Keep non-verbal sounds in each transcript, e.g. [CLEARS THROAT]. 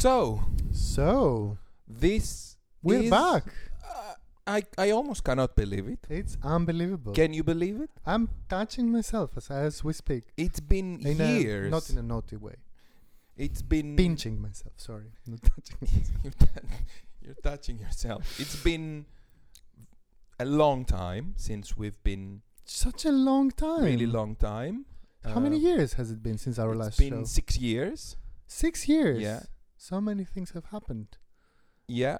So So this we're is- back. uh, I I almost cannot believe it. It's unbelievable. Can you believe it? I'm touching myself as as we speak. It's been In years. a, not in a naughty way. it's been Pinching myself. Sorry, [LAUGHS] not touching. [LAUGHS] myself. you're, tou- you're touching yourself. It's been a long time since we've been Such a long time. really long time. How many Uh, years has it been since our It's last been show? six years. Six years. Yeah. So many things have happened. Yeah,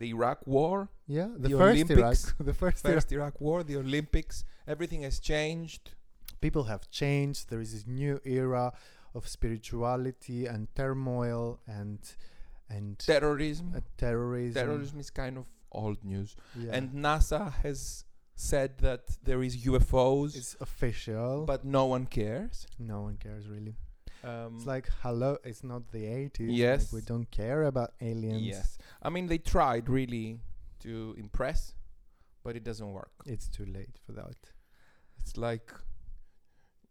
the Iraq War, Yeah. The, The first Olympics, Iraq. [LAUGHS] The first, Iraq. Iraq War, the Olympics. Everything has changed. People have changed. There is this new era of spirituality and turmoil and and Terrorism. uh, terrorism. Terrorism is kind of old news. Yeah. And NASA has said that there is UFOs, it's official. but no one cares. no one cares really. Um, It's like hello. It's not the 80s. like, Yes. we don't care about aliens. yes, I mean they tried really to impress, but it doesn't work. It's too late for that. It's like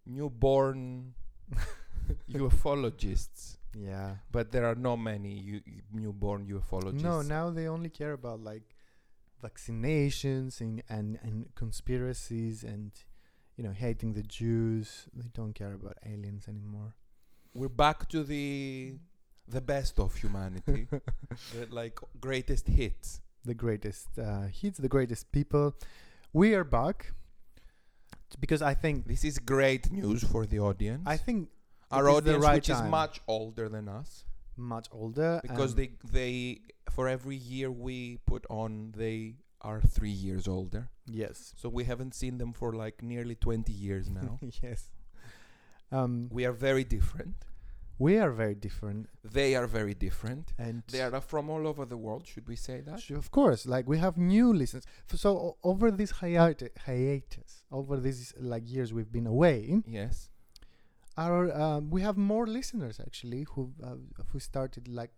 newborn [LAUGHS] ufologists, Yeah. but there are not many u- newborn ufologists. No, now they only care about like vaccinations and, and and conspiracies and you know hating the Jews. They don't care about aliens anymore. We're back to the the best of humanity, [LAUGHS] the like greatest hits. the greatest uh, hits, the greatest people. We are back because I think This is great news for the audience. I think our it is the audience, right which is much older than us, much older because they they for every year we put on, they are three years older. yes So we haven't seen them for like nearly twenty years now. [LAUGHS] yes. Um, we are very different. we are very different, They are very different. and They are from all over the world. Should we say that? Of course, like we have new listeners. F- So over this hiati- hiatus, over these like years we've been away, Yes. our um, we have more listeners actually who uh, who started like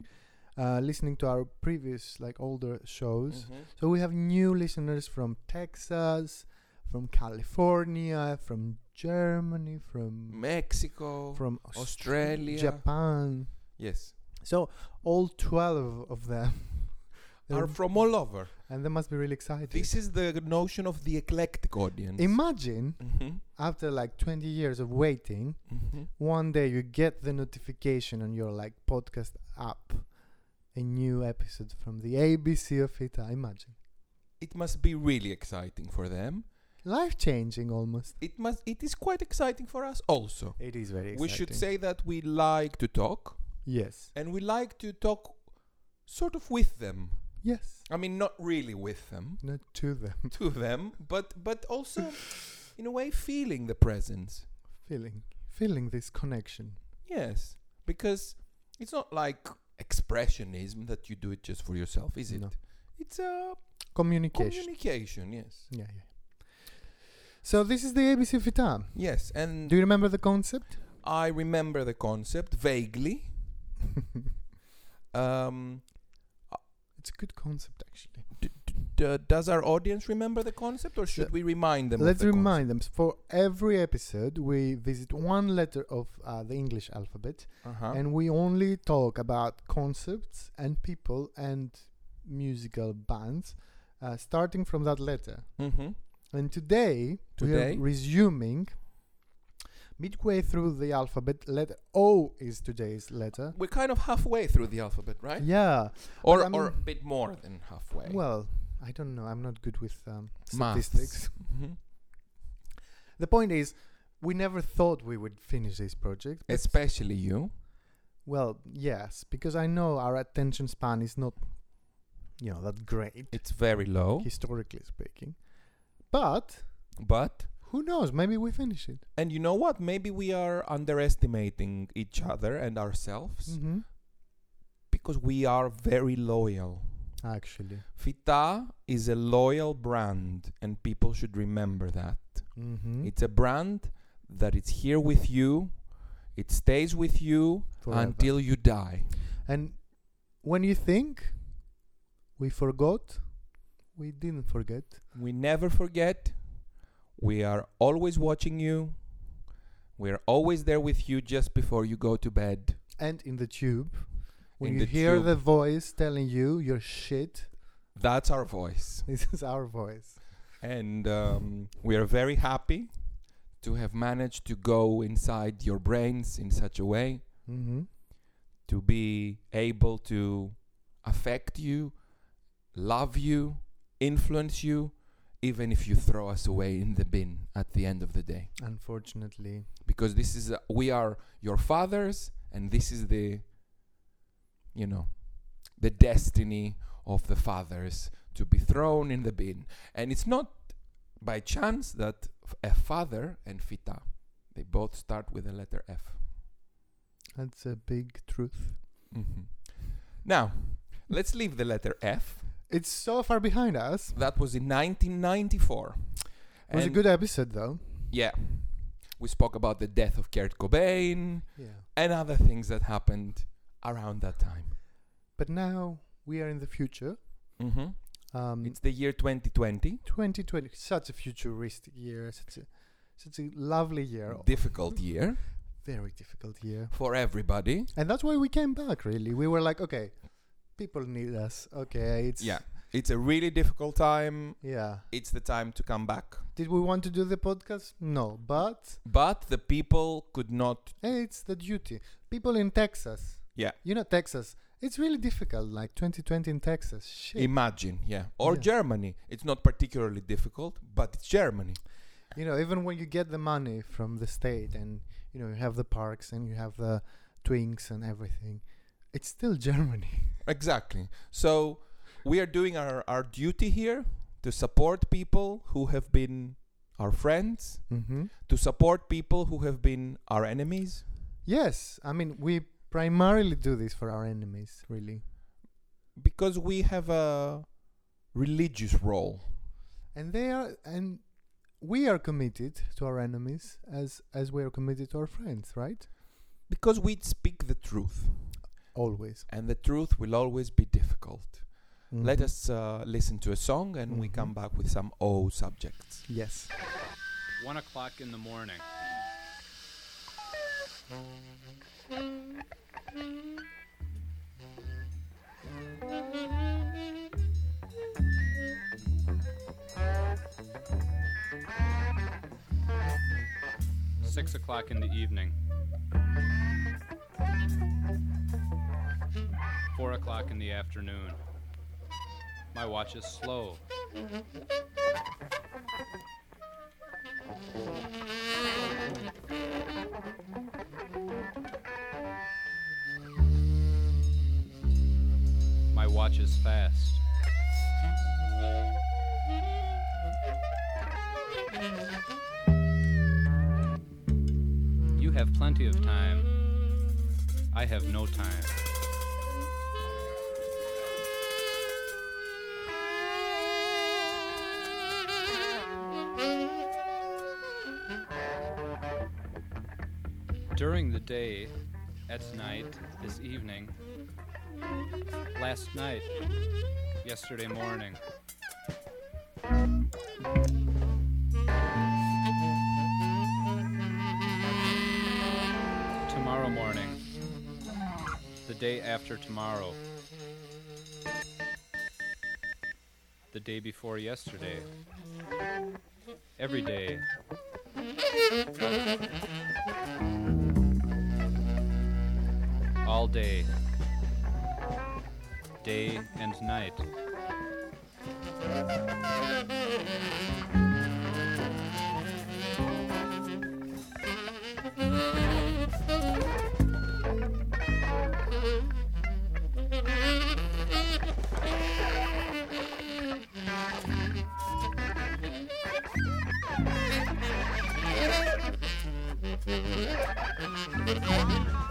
uh, listening to our previous like older shows. Mhm. So we have new listeners from Texas, from California, from Germany, from Mexico. from Austra- Australia. Japan. yes. So all twelve of them [LAUGHS] Are from all over. and they must be really excited. This is the notion of the eclectic audience. Imagine Mhm. after like 20 years of waiting, Mhm. one day you get the notification on your like podcast app, a new episode from the ABC of FYTA. Imagine, It must be really exciting for them. Life changing almost. It must. It is quite exciting for us also. It is very. We should say that we like to talk, yes, and we like to talk, sort of with them. yes, I mean, not really with them, not to them, [LAUGHS] to them, but but also, [LAUGHS] in a way, feeling the presence. feeling, feeling this connection. Yes, because it's not like expressionism that you do it just for yourself, is it? No. It's a Communication. communication. Yes. yeah, yeah. So this is the ABC of Yes, and Do you remember the concept? I remember the concept vaguely. [LAUGHS] Um, it's a good concept actually. d- d- d- does our audience remember the concept, or should So, we remind them? Let's the remind them. For every episode, we visit one letter of uh, the English alphabet. Uh-huh. and we only talk about concepts and people and musical bands, uh, starting from that letter. mm-hmm. And today, we are resuming midway through the alphabet. Letter O is today's letter. We're kind of halfway through the alphabet, right? Yeah. Or I or a bit more than halfway. Well, I don't know. I'm not good with um, statistics. Mhm. The point is, we never thought we would finish this project. especially you. Well, yes, because I know our attention span is not, you know, that great, It's very low, historically speaking. But but who knows? Maybe we finish it. and you know what? Maybe we are underestimating each other and ourselves Mm-hmm. because we are very loyal. Actually. FYTA is a loyal brand, and people should remember that. Mm-hmm. It's a brand that it's here with you. It stays with you until you die. And when you think we forgot, we didn't forget. We never forget. We are always watching you. We are always there with you just before you go to bed. And in the tube, When in you the hear tube. the voice telling you you're shit, That's our voice. [LAUGHS] this is our voice. And um, we are very happy to have managed to go inside your brains in such a way Mm-hmm. to be able to affect you, love you, influence you, even if you throw us away in the bin at the end of the day. Unfortunately, Because this is, uh, we are your fathers, and this is the, you know, the destiny of the fathers to be thrown in the bin. And it's not by chance that f- a father and FYTA, they both start with the letter F. that's a big truth. Mhm. Now, let's leave the letter F. It's so far behind us. That was in 1994. It was a good episode, though. Yeah. We spoke about the death of Kurt Cobain Yeah. and other things that happened around that time. But now we are in the future. hmm Um, It's the year 2020. 2020, such a futuristic year, such a such a lovely year, Difficult year very difficult year, for everybody. and that's why we came back. Really, we were like, okay, people need us. Okay, it's Yeah. It's a really difficult time. yeah. It's the time to come back. Did we want to do the podcast? No, but But the people could not. it's the duty. People in Texas, Yeah. you know, Texas. It's really difficult, like 2020 in Texas. Shit. Imagine, yeah. Or Yeah. Germany. It's not particularly difficult, but it's Germany. you know, even when you get the money from the state and you know you have the parks and you have the twinks and everything, it's still Germany. [LAUGHS] Exactly. So we are doing our, our duty here to support people who have been our friends, mm-hmm. to support people who have been our enemies. Yes, I mean we primarily do this for our enemies, really, because we have a religious role. and they are and we are committed to our enemies as as we are committed to our friends, right? Because we speak the truth, Always. and the truth will always be difficult. Let Mhm. us uh, listen to a song and we Mhm. come back with some O subjects. Yes. One o'clock in the morning. Six o'clock in the evening. Four o'clock in the afternoon. My watch is slow. My watch is fast. You have plenty of time. I have no time. Day, at night, this evening, last night, yesterday morning. Tomorrow morning. The day after tomorrow. The day before yesterday. Every day all day, day and night. [LAUGHS]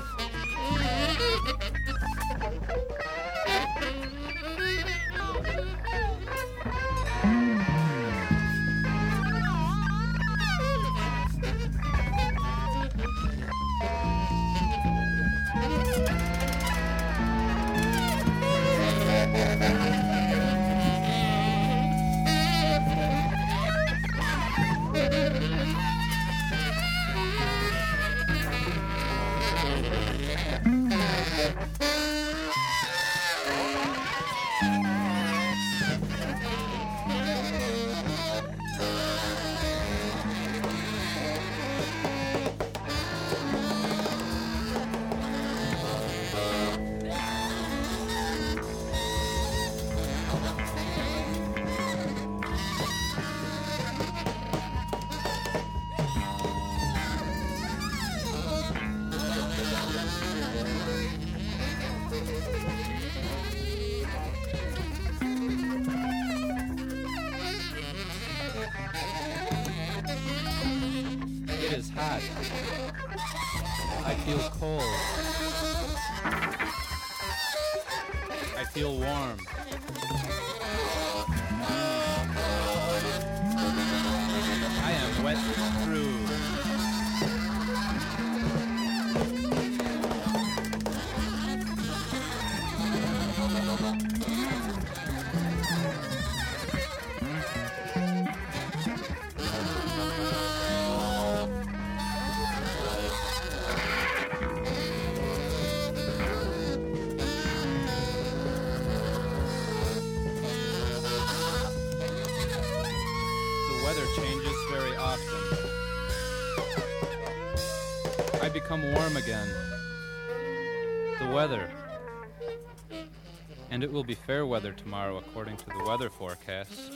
will be fair weather tomorrow according to the weather forecast.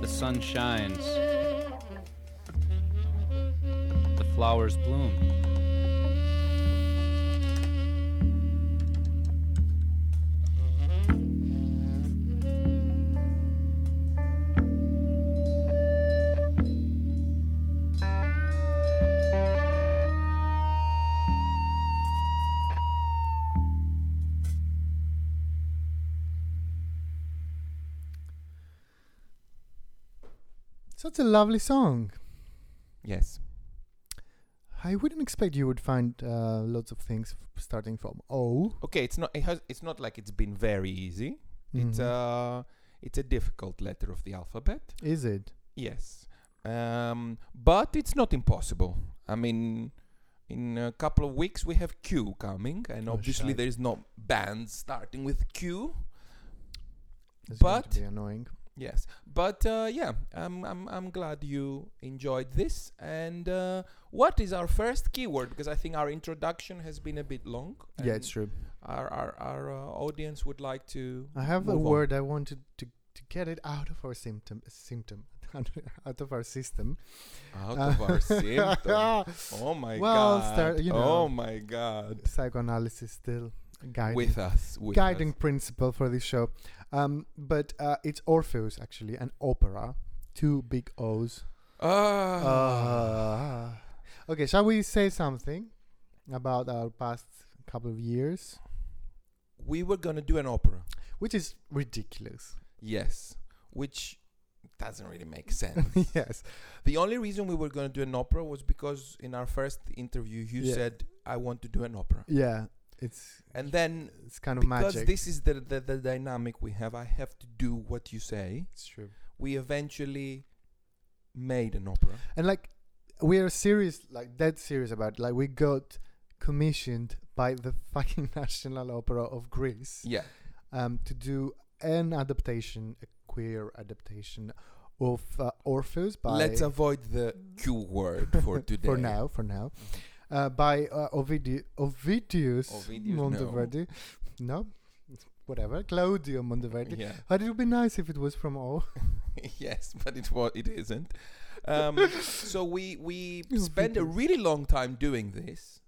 The sun shines. The flowers bloom. Such a lovely song. Yes. I wouldn't expect you would find uh, lots of things f- starting from O. Okay, it's not. It has. It's not like it's been very easy. It's Mhm. uh, it's a difficult letter of the alphabet. Is it? Yes. Um, but it's not impossible. I mean, in a couple of weeks we have Q coming, and Oh, obviously shite. there's no bands starting with Q. It's But- annoying. Yes, but uh, yeah, I'm I'm I'm glad you enjoyed this. And uh, what is our first keyword? Because I think our introduction has been a bit long. Yeah, it's true. Our our our uh, audience would like to. I have a move on. word I wanted to to get it out of our symptom symptom [LAUGHS] out of our system. out of our symptom. [LAUGHS] Oh my Well, god! start- you oh my god! Psychoanalysis still guiding With us, with guiding us. principle for this show. Um, but uh, it's Orpheus actually, an opera, two big O's. Ah. Uh, okay, shall we say something about our past couple of years, we were gonna do an opera. which is ridiculous? Yes, which doesn't really make [LAUGHS] sense. yes, The only reason we were going to do an opera was because in our first interview you Yeah. said I want to do an opera. yeah, it's And then it's kind of because magic. this is the, the the dynamic we have, I have to do what you say. it's true. We eventually made an opera. And like we are serious, like dead serious about. It. Like we got commissioned by the [LAUGHS] fucking National Opera of Greece Yeah. um, to do an adaptation, a queer adaptation of uh, Orpheus by Let's avoid the Q word for [LAUGHS] today. for now, for now, uh, by uh, Ovidi- Ovidius, Ovidius, no. Monteverdi. No. whatever, Claudio Monteverdi. Yeah. But it would be nice if it was from O. [LAUGHS] yes, but it was it isn't. Um, [LAUGHS] so we we spent a really long time doing this,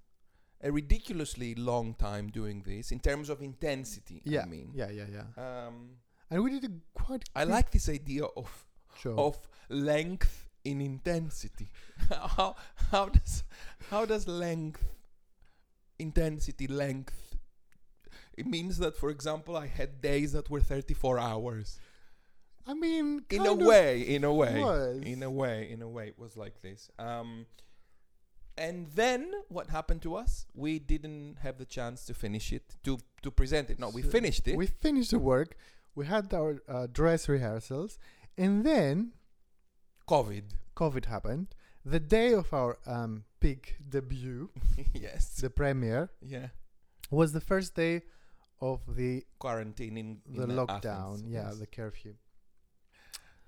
a ridiculously long time doing this in terms of intensity. yeah, I mean, yeah, yeah, yeah. um, And we did a quite. I like this idea of show. of length in intensity. [LAUGHS] how how does how does length intensity length it means that for example I had days that were 34 hours. I mean, In a way, in a way. was. In a way, in a way it was like this. Um and then what happened to us? We didn't have the chance to finish it, to to present it. No, we So finished it. We finished the work. We had our uh, dress rehearsals, and then COVID. COVID happened. The day of our um, big debut, [LAUGHS] yes. the premiere, yeah. was the first day of the Quarantine in, the in lockdown. Athens, yeah, yes. the curfew.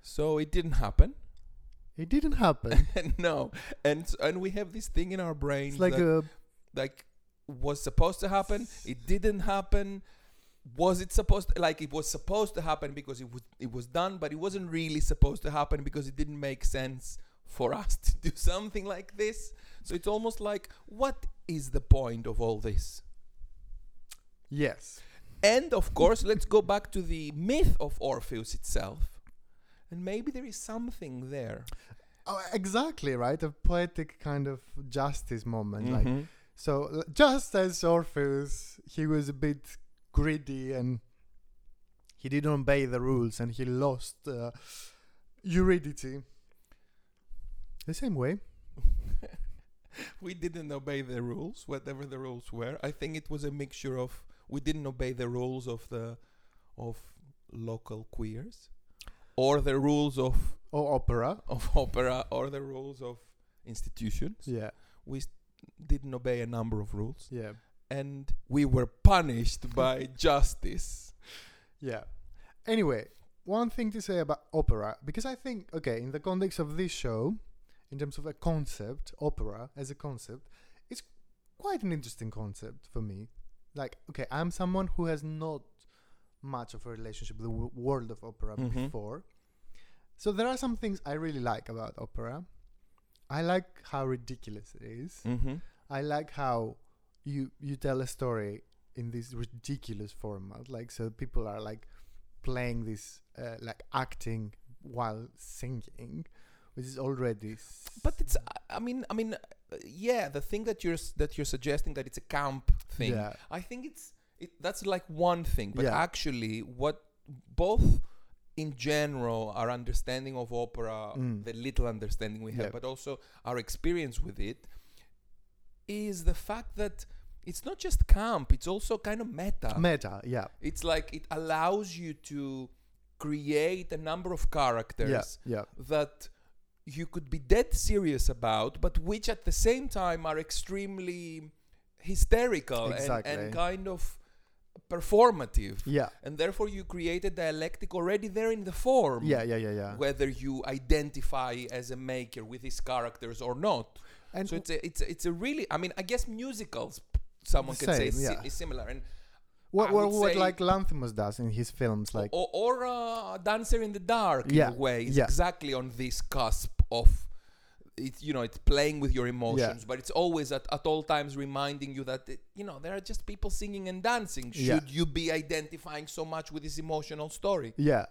So it didn't happen. It didn't happen. [LAUGHS] no, and and we have this thing in our brains it's like that a like was supposed to happen. It didn't happen. Was it supposed to, like it was supposed to happen because it was it was done, but it wasn't really supposed to happen because it didn't make sense for us to do [LAUGHS] something like this. So it's almost like what is the point of all this? yes. And of course, let's go back to the myth of Orpheus itself. and maybe there is something there. Oh, exactly right. A poetic kind of justice moment. Like Mhm. so, just as Orpheus, he was a bit greedy and he didn't obey the rules, and he lost uh, Eurydice. The same way. [LAUGHS] we didn't obey the rules, whatever the rules were. I think it was a mixture of we didn't obey the rules of the of local queers, or the rules of Or opera. of [LAUGHS] opera, or the rules of institutions. Yeah. We s- didn't obey a number of rules, Yeah. And we were punished by [LAUGHS] justice. Yeah. Anyway, one thing to say about opera, because I think, okay, in the context of this show, in terms of a concept, opera as a concept, it's quite an interesting concept for me. Like, okay, I'm someone who has not much of a relationship with the w- world of opera Mhm. before. So there are some things I really like about opera. I like how ridiculous it is. Mm-hmm. I like how you you tell a story in this ridiculous format. Like so, people are like playing this, uh, like acting while singing, which is already. s- But it's, I- mean, I mean, uh, yeah, the thing that you're s- that you're suggesting that it's a camp thing. yeah, I think it's it, that's like one thing, but Yeah. actually, what both in general our understanding of opera, Mm. the little understanding we have, Yeah. but also our experience with it, is the fact that it's not just camp; it's also kind of meta. meta. Yeah, it's like it allows you to create a number of characters yeah, yeah, that you could be dead serious about, but which at the same time are extremely hysterical and, and kind of performative. yeah, And therefore, you create a dialectic already there in the form. yeah, yeah, yeah, yeah. Whether you identify as a maker with these characters or not. And so it's a, it's a, it's a really, I mean, I guess musicals, someone could say, si- yeah. is similar. And what what, what like Lanthimos does in his films, like or, or uh, Dancer in the Dark Yeah, in a way is yeah. exactly on this cusp of it's you know it's playing with your emotions but it's always at, at all times reminding you that it, you know there are just people singing and dancing should Yeah. you be identifying so much with this emotional story Yeah.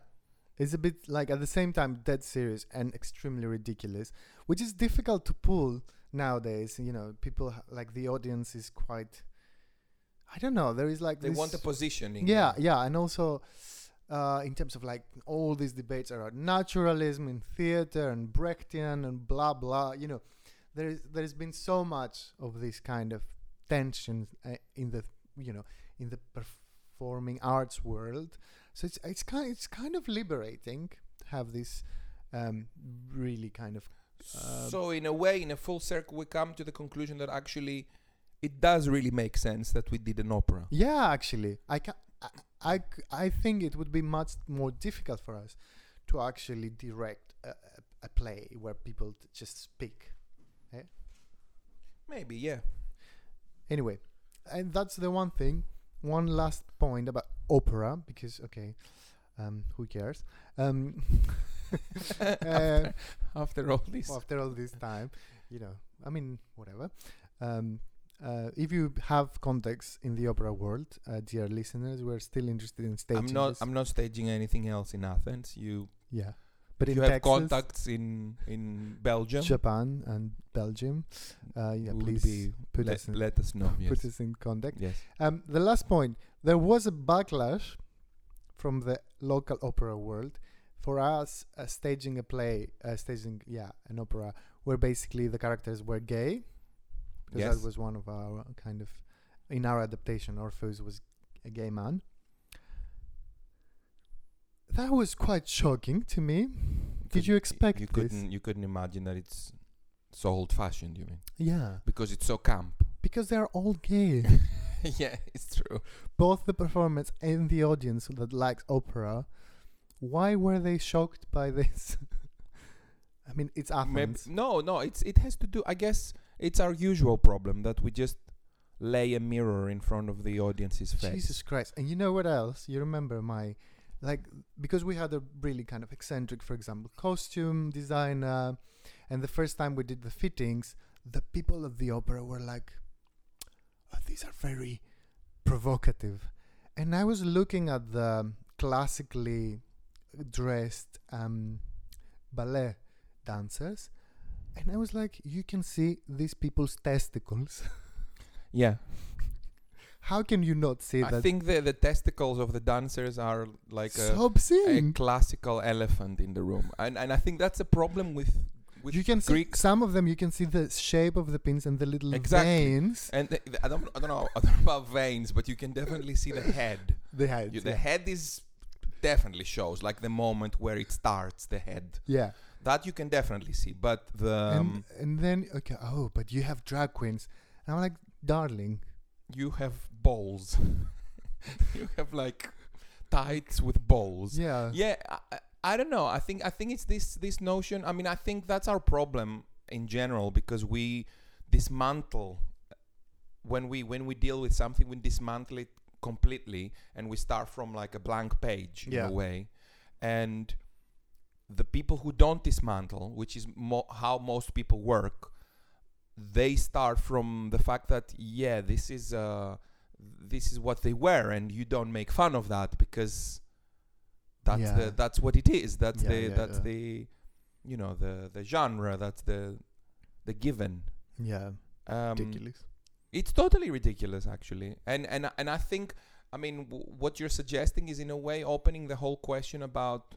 It's a bit like at the same time dead serious and extremely ridiculous, which is difficult to pull nowadays. You know, people ha- like the audience is quite. I don't know. There is like they want a positioning Yeah, yeah, and also uh, in terms of like all these debates around naturalism in theater and Brechtian and blah blah. You know, there is there has been so much of this kind of tension uh, in the you know in the performing arts world. So it's it's kind it's kind of liberating to have this um, really kind of Uh, so in a way in a full circle we come to the conclusion that actually it does really make sense that we did an opera Yeah, actually, I can. I, I, I think it would be much more difficult for us to actually direct a, a, a play where people t- just speak. maybe yeah Anyway, and that's the one thing. One last point about opera, because okay, um, who cares? Um, [LAUGHS] [LAUGHS] uh, [LAUGHS] after all this after all this time, you know, I mean, whatever. Um, uh, if you have contacts in the opera world, uh, dear listeners, we're still interested in staging. I'm not this. I'm not staging anything else in Athens you Yeah, but you have Texas, contacts in in Belgium, Japan, and Belgium, uh, yeah, would please put let, us in, let us know. Yes. put us in contact. yes. Um, the last point: there was a backlash from the local opera world for us uh, staging a play, uh, staging yeah, an opera where basically the characters were gay. Because Yes. that was one of our kind of in our adaptation. Orpheus was a gay man. That was quite shocking to me. Did you expect you couldn't you couldn't imagine that it's so old fashioned, you mean? Yeah, Because it's so camp. because they're all gay. [LAUGHS] yeah, it's true. Both the performance and the audience that likes opera. Why were they shocked by this? [LAUGHS] I mean, it's Maybe, Athens. no, no, it's it has to do I guess it's our usual problem that we just lay a mirror in front of the audience's face. Jesus Christ! And you know what else? You remember my, like, because we had a really kind of eccentric, for example, costume designer, and the first time we did the fittings, the people of the opera were like, oh, "These are very provocative," and I was looking at the classically dressed um, ballet dancers, and I was like, you can see these people's testicles. [LAUGHS] Yeah, How can you not see I that? I think the the testicles of the dancers are like a, a classical elephant in the room, and and I think that's a problem with with you can see some of them. You can see the shape of the pins and the little Exactly. veins. And the, the- I don't, I don't know, I don't know about veins, but you can definitely see the head. [LAUGHS] The heads. You, the yeah. head is definitely shows like the moment where it starts. The head yeah. that you can definitely see, but the um, and and then okay, oh, but you have drag queens. And I'm like, darling, you have balls. [LAUGHS] you have like tights with balls. yeah, Yeah, I, I- I don't know. I think I think it's this this notion. I mean, I think that's our problem in general because we dismantle when we when we deal with something, we dismantle it completely, and we start from like a blank page in a way. And the people who don't dismantle, which is mo- how most people work, they start from the fact that yeah, this is uh, this is what they wear, and you don't make fun of that because that's Yeah. the that's what it is. That's Yeah, the yeah, that's yeah. the you know the the genre. That's the the given. yeah, Um, ridiculous. It's totally ridiculous, actually, and and and I think I mean w- what you're suggesting is in a way opening the whole question about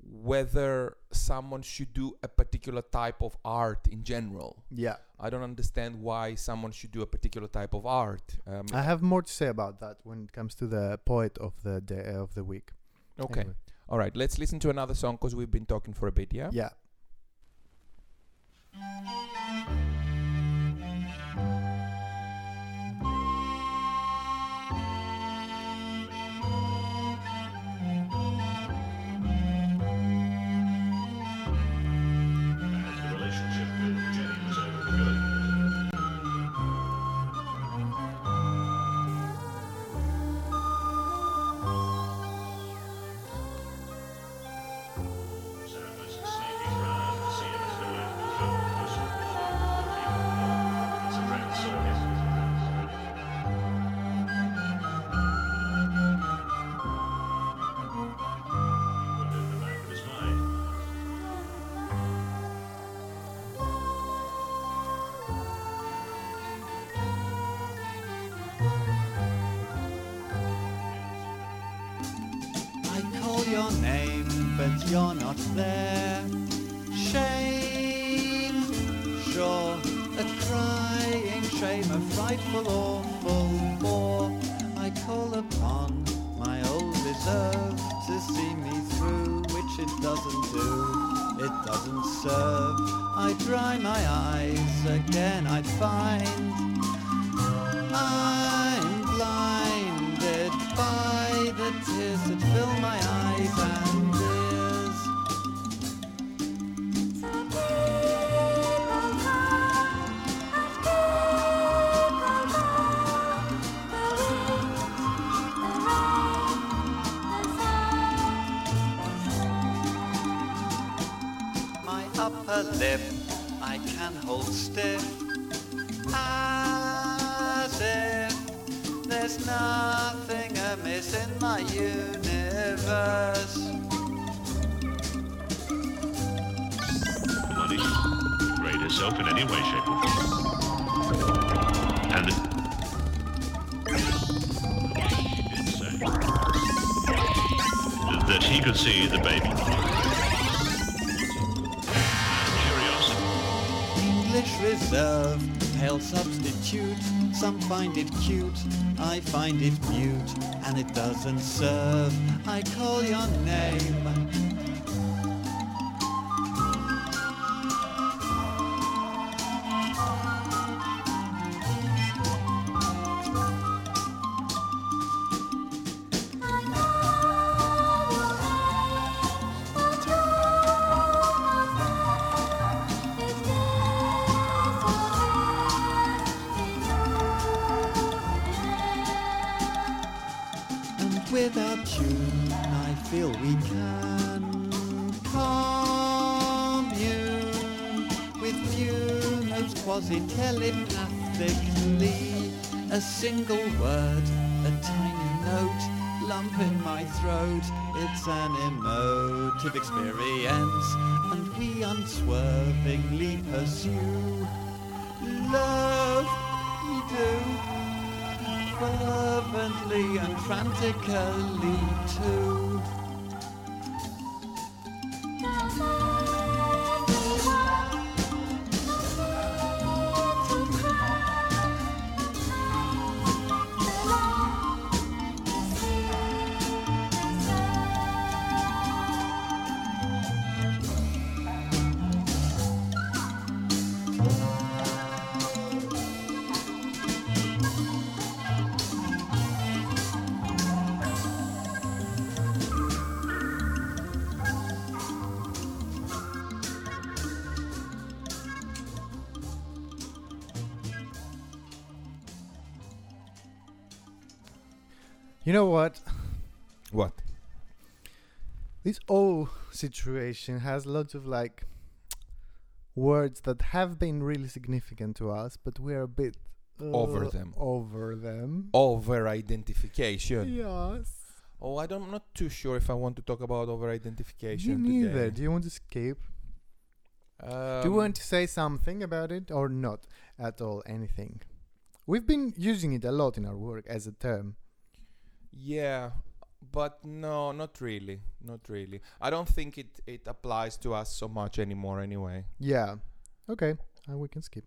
whether someone should do a particular type of art in general. Yeah, I don't understand why someone should do a particular type of art. Um, I have more to say about that when it comes to the poet of the day of the week. okay, Anyway. all right. Let's listen to another song because we've been talking for a bit. Yeah. Yeah. There's nothing amiss in my universe. money herself in any way, shape, or form. And the she did say that he could see the baby. Curiosity. English reserve, pale substitute. Some find it cute, I find it mute, and it doesn't serve. I call your name. Throat. It's an emotive experience. And we unswervingly pursue. Love we do, fervently and frantically too. You know what? What? This whole situation has lots of like words that have been really significant to us, but we're a bit uh, Over them. Over them. Over identification. Yes. Oh, I don't, I'm not too sure if I want to talk about over Me identification. neither. Do you want to skip? Um, Do you want to say something about it or not at all? Anything? We've been using it a lot in our work as a term. Yeah, but no, not really. Not really. I don't think it, it applies to us so much anymore anyway. Yeah. Okay. Uh, we can skip.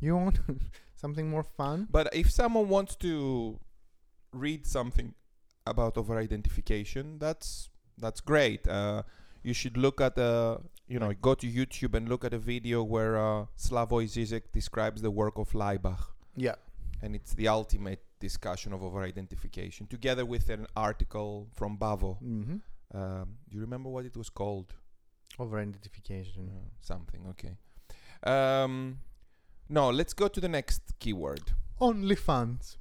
You want [LAUGHS] something more fun? But if someone wants to read something about over identification, that's that's great. Uh, you should look at uh, you know go to YouTube and look at a video where uh, Slavoj Zizek describes the work of Laibach, Yeah. and it's the ultimate discussion of over identification, together with an article from Bavo. Mm-hmm. Um, do you remember what it was called? Over identification. Uh, something. Okay. Um, no, let's go to the next keyword. Only fans.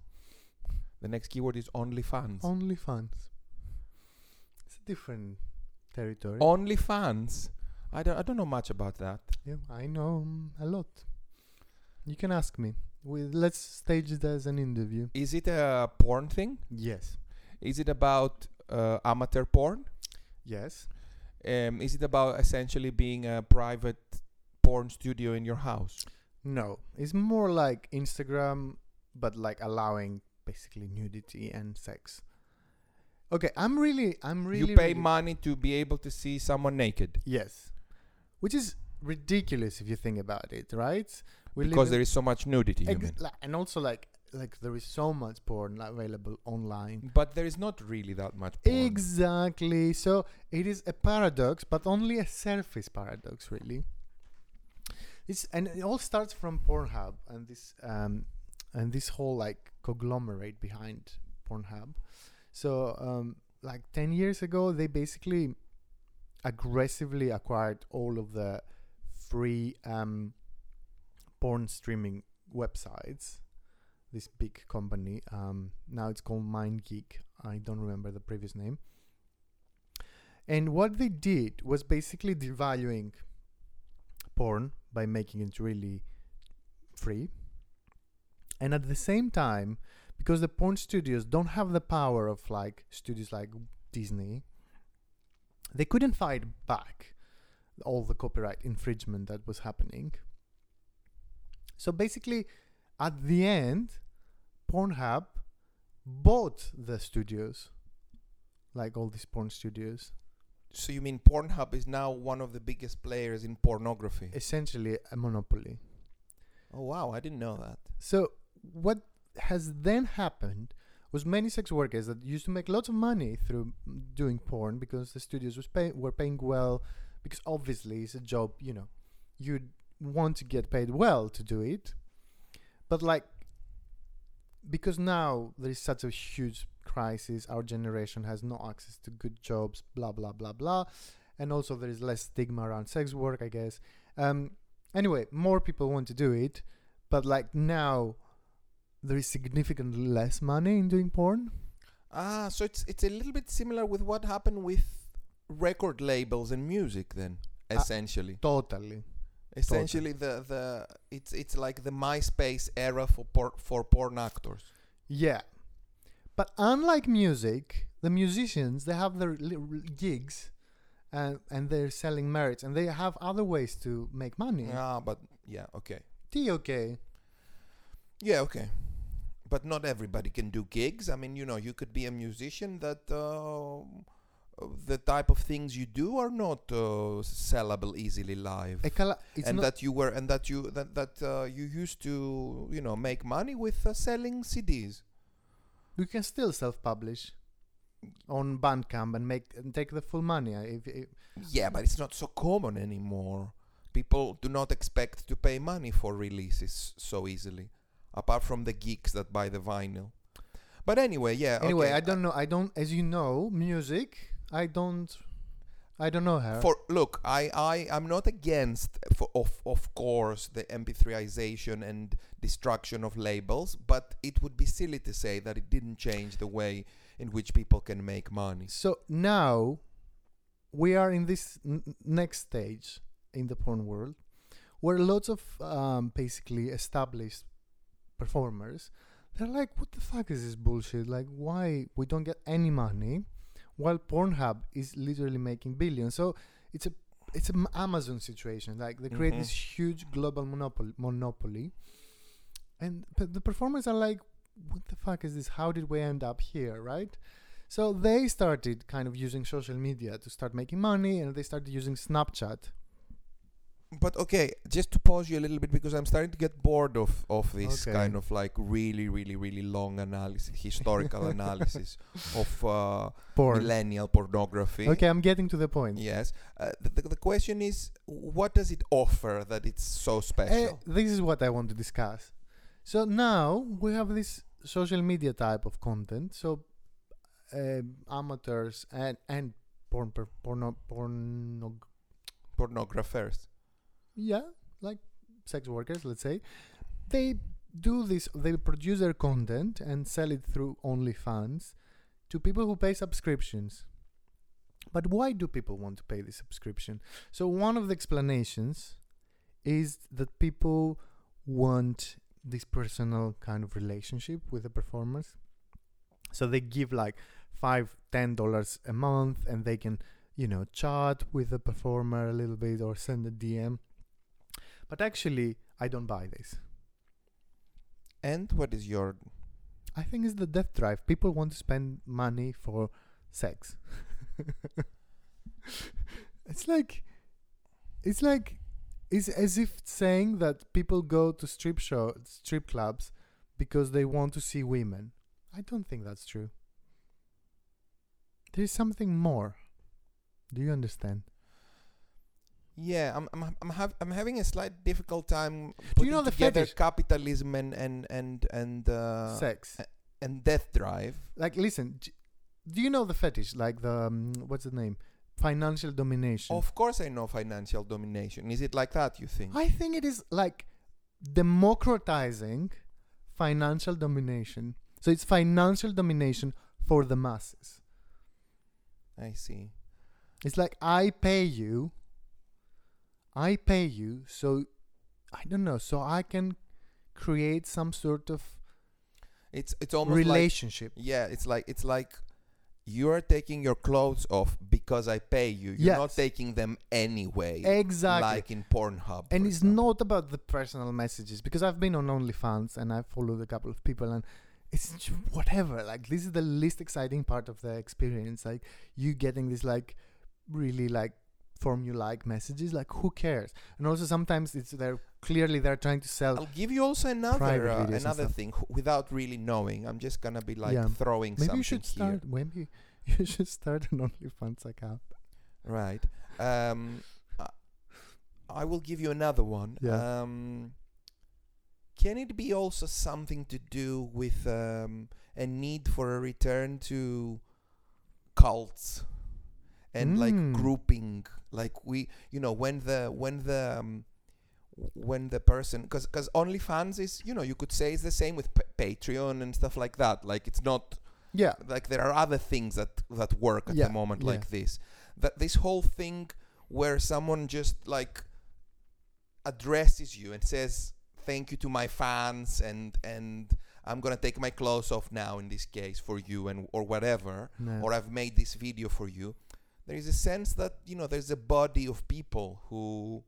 The next keyword is OnlyFans. Only fans. It's a different territory. OnlyFans. I don't. I don't know much about that. yeah, I know um, a lot. You can ask me. We, let's stage it as an interview. Is it a porn thing? Yes. Is it about uh, amateur porn? Yes. Um, is it about essentially being a private porn studio in your house? No. It's more like Instagram, but like allowing basically nudity and sex. Okay, I'm really, I'm really. you pay really- money to be able to see someone naked Yes. Which is ridiculous if you think about it, right? We because there is so much nudity. You Ex- mean? li- and also like like there is so much porn like, available online. But there is not really that much porn. Exactly. So it is a paradox, but only a surface paradox, really. It's and it all starts from Pornhub and this um and this whole like conglomerate behind Pornhub. So um like ten years ago, they basically aggressively acquired all of the free um porn streaming websites this big company. Um, now it's called MindGeek. I don't remember the previous name. And what they did was basically devaluing porn by making it really free. And at the same time, because the porn studios don't have the power of like studios like Disney, they couldn't fight back all the copyright infringement that was happening. So basically, at the end, Pornhub bought the studios, like all these porn studios. So you mean Pornhub is now one of the biggest players in pornography? Essentially, a monopoly. Oh wow, I didn't know that. So what has then happened was many sex workers that used to make lots of money through doing porn because the studios was pay- were paying well because obviously it's a job you know you'd want to get paid well to do it but like because now there is such a huge crisis our generation has no access to good jobs blah blah blah blah and also there is less stigma around sex work i guess um anyway more people want to do it but like now there is significantly less money in doing porn Ah, so it's it's a little bit similar with what happened with record labels and music then, Ah. essentially. totally essentially the the it's it's like the MySpace era for por- for porn actors. yeah but unlike music the musicians they have their gigs and and they're selling merch, and they have other ways to make money. Ah, but yeah, okay. T okay. Yeah, okay. But not everybody can do gigs. I mean, you know, you could be a musician that uh, the type of things you do are not uh, sellable easily live. And that you were and that you that that uh, you used to you know make money with uh, selling CDs. you can still self-publish on Bandcamp and make and take the full money. uh, If, if Yeah, but it's not so common anymore. People do not expect to pay money for releases so easily, apart from the geeks that buy the vinyl. But anyway, yeah. anyway, okay, I don't know. I don't, as you know, music. I don't. I don't know her. For look, I I am not against for of of course the MP3ization and destruction of labels, but it would be silly to say that it didn't change the way in which people can make money. So now we are in this n- next stage in the porn world where lots of um, basically established performers they're like what the fuck is this bullshit like why we don't get any money while Pornhub is literally making billions. So it's a it's an Amazon situation. Like they create Mhm. this huge global monopoly monopoly. And but the performers are like what the fuck is this? How did we end up here? Right? So they started kind of using social media to start making money and they started using Snapchat. But okay, just to pause you a little bit because I'm starting to get bored of of this Okay. kind of like really, really, really long analysis, historical [LAUGHS] analysis of uh, Porn. millennial pornography. Okay, I'm getting to the point. Yes. Uh, the, the, the question is, what does it offer that it's so Eh, special? this is what I want to discuss. So now we have this social media type of content. So uh, amateurs and and porn porno Pornographers. Yeah like sex workers let's say. They do this they produce their content and sell it through OnlyFans to people who pay subscriptions. But why do people want to pay this subscription? So one of the explanations is that people want this personal kind of relationship with the performers. So they give like five ten dollars a month and they can you know chat with the performer a little bit or send a dm but actually i don't buy this. And what is your i think it's the death drive. People want to spend money for sex. [LAUGHS] It's like it's like it's as if saying that people go to strip show strip clubs because they want to see women. I don't think that's true. There's something more. Do you understand Yeah, I'm I'm I'm, hav- I'm having a slight difficult time Do you putting know the together fetish? capitalism and and and and uh, sex and death drive. like listen j- do you know the fetish like the um, what's the name financial domination Of course, I know financial domination. Is it like that? You think? i think it is like democratizing financial domination so it's financial domination for the masses I see. it's like i pay you i pay you so i don't know so i can create some sort of It's it's almost like relationship yeah. It's like it's like you are taking your clothes off because I pay you. You're not taking them anyway. exactly Like in Pornhub. and it's example. not about the personal messages because I've been on OnlyFans and I've followed a couple of people and it's whatever. Like this is the least exciting part of the experience. Like you getting this like really like formulaic messages. Like who cares? And also sometimes it's they're clearly they're trying to sell. I'll give you also another uh, another thing without really knowing. I'm just gonna be like Yeah. throwing Maybe something you should here. start. Maybe [LAUGHS] you should start an OnlyFans account. Right. Um, I- will give you another one. Yeah. Um, can it be also something to do with um, a need for a return to cults and like Mm. grouping? Like we, you know, when the when the um, when the person because because OnlyFans is you know you could say it's the same with pa- Patreon and stuff like that. Like it's not Yeah. like there are other things that that work at Yeah, the moment yeah. like this that this whole thing where someone just like addresses you and says thank you to my fans and and i'm gonna take my clothes off now in this case for you and or whatever No. or i've made this video for you there is a sense that you know there's a body of people who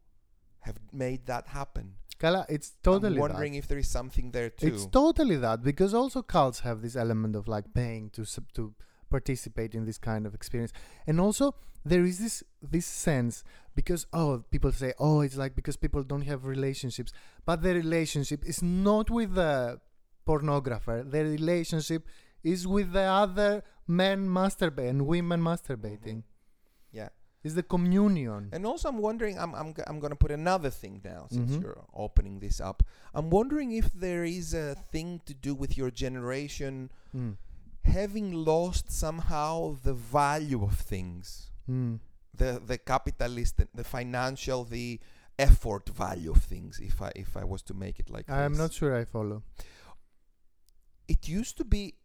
have made that happen. Kala, it's totally I'm wondering that. if there is something there too. It's totally that because also cults have this element of like paying to sub- to participate in this kind of experience, and also there is this this sense because oh people say oh it's like because people don't have relationships, but the relationship is not with the pornographer. The relationship is with the other men masturbating and women masturbating. yeah. It's the communion. And also, I'm wondering. I'm I'm I'm going to put another thing now since Mhm. you're opening this up. I'm wondering if there is a thing to do with your generation Mm. having lost somehow the value of things, Mm. the the capitalist, the, the financial, the effort value of things. If I if I was to make it like I'm not sure I follow. It used to be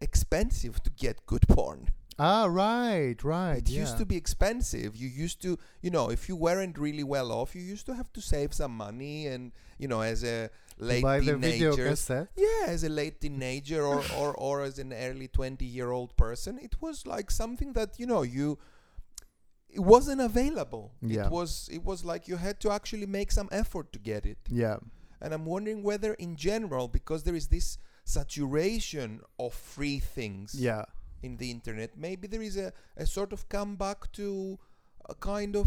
expensive to get good porn. Ah, right, right. It used to be expensive. You used to, you know, if you weren't really well off, you used to have to save some money, and you know, as a late buy teenager, yeah, as a late teenager or, [LAUGHS] or or as an early twenty-year-old person, it was like something that you know you. It wasn't available. Yeah. It was. It was like you had to actually make some effort to get it. Yeah. And I'm wondering whether, in general, because there is this saturation of free things Yeah. In the internet, maybe there is a, a sort of comeback to a kind of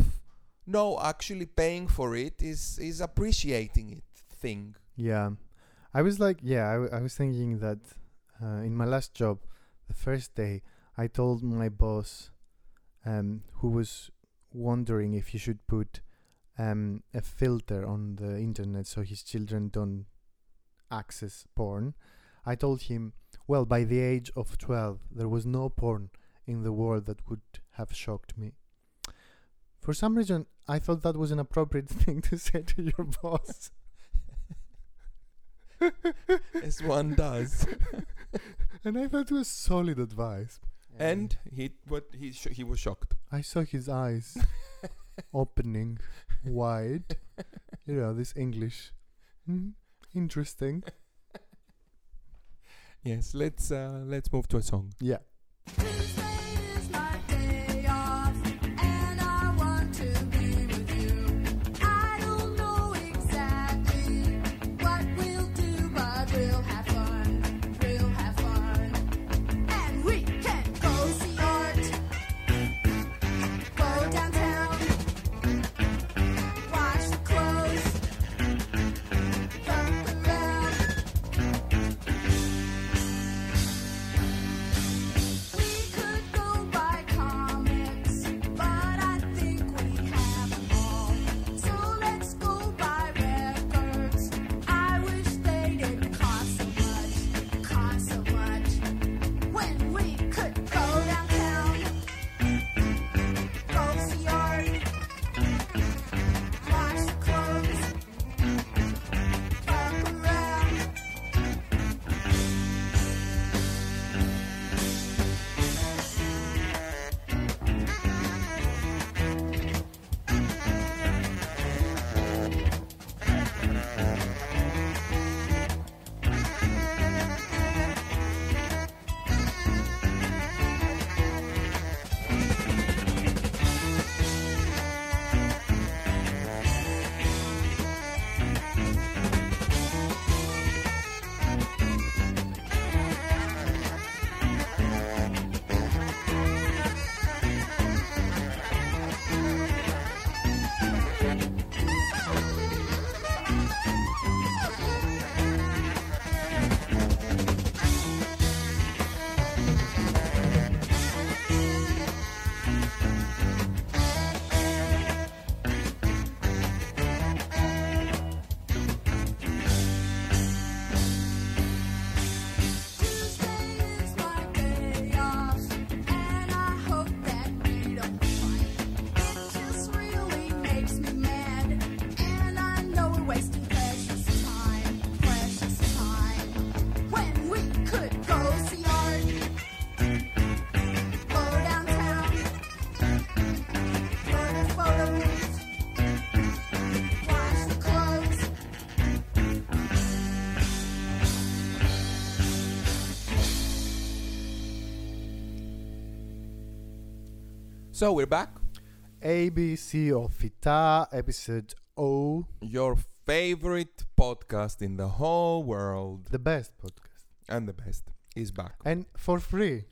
no, actually paying for it is is appreciating it thing. Yeah, I was like, yeah, I, w- I was thinking that uh, in my last job, the first day, I told my boss, um, who was wondering if he should put um, a filter on the internet so his children don't access porn. I told him, well, by the age of 12, there was no porn in the world that would have shocked me. For some reason, I thought that was an appropriate [LAUGHS] thing to say to your [LAUGHS] boss. As one does. [LAUGHS] and I thought it was solid advice. and he what he sh- he was shocked. I saw his eyes opening wide. You know, this English. Hmm, interesting. Yes, let's uh, let's move to a song. Yeah. So we're back. ABC of FYTA, episode O, Your favorite podcast in the whole world the best podcast. and the best is back And for free.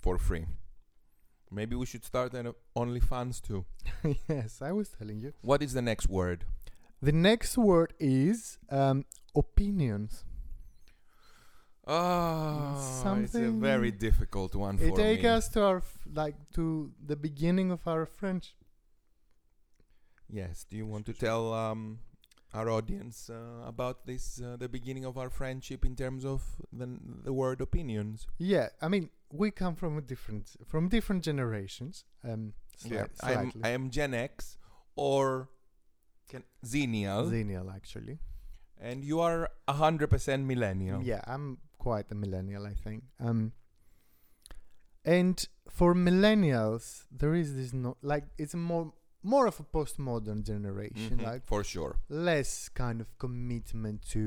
for free. Maybe we should start an OnlyFans too. [LAUGHS] yes, I was telling you. What is the next word? The next word is um, opinions. Oh, it's a Something- very difficult one for It take me. us to our f- like to the beginning of our friendship. Yes. Do you want to tell um, our audience uh, about this, uh, the beginning of our friendship in terms of the, the word opinions? Yeah, I mean we come from a different from different generations. Um, Yeah, I'm. I am Gen X or can, Xennial, Xennial actually. and you are hundred percent millennial. Yeah, I'm quite a millennial, I think. Um, and for millennials, there is this no like it's more more of a postmodern generation, Mhm, like for sure. less kind of commitment to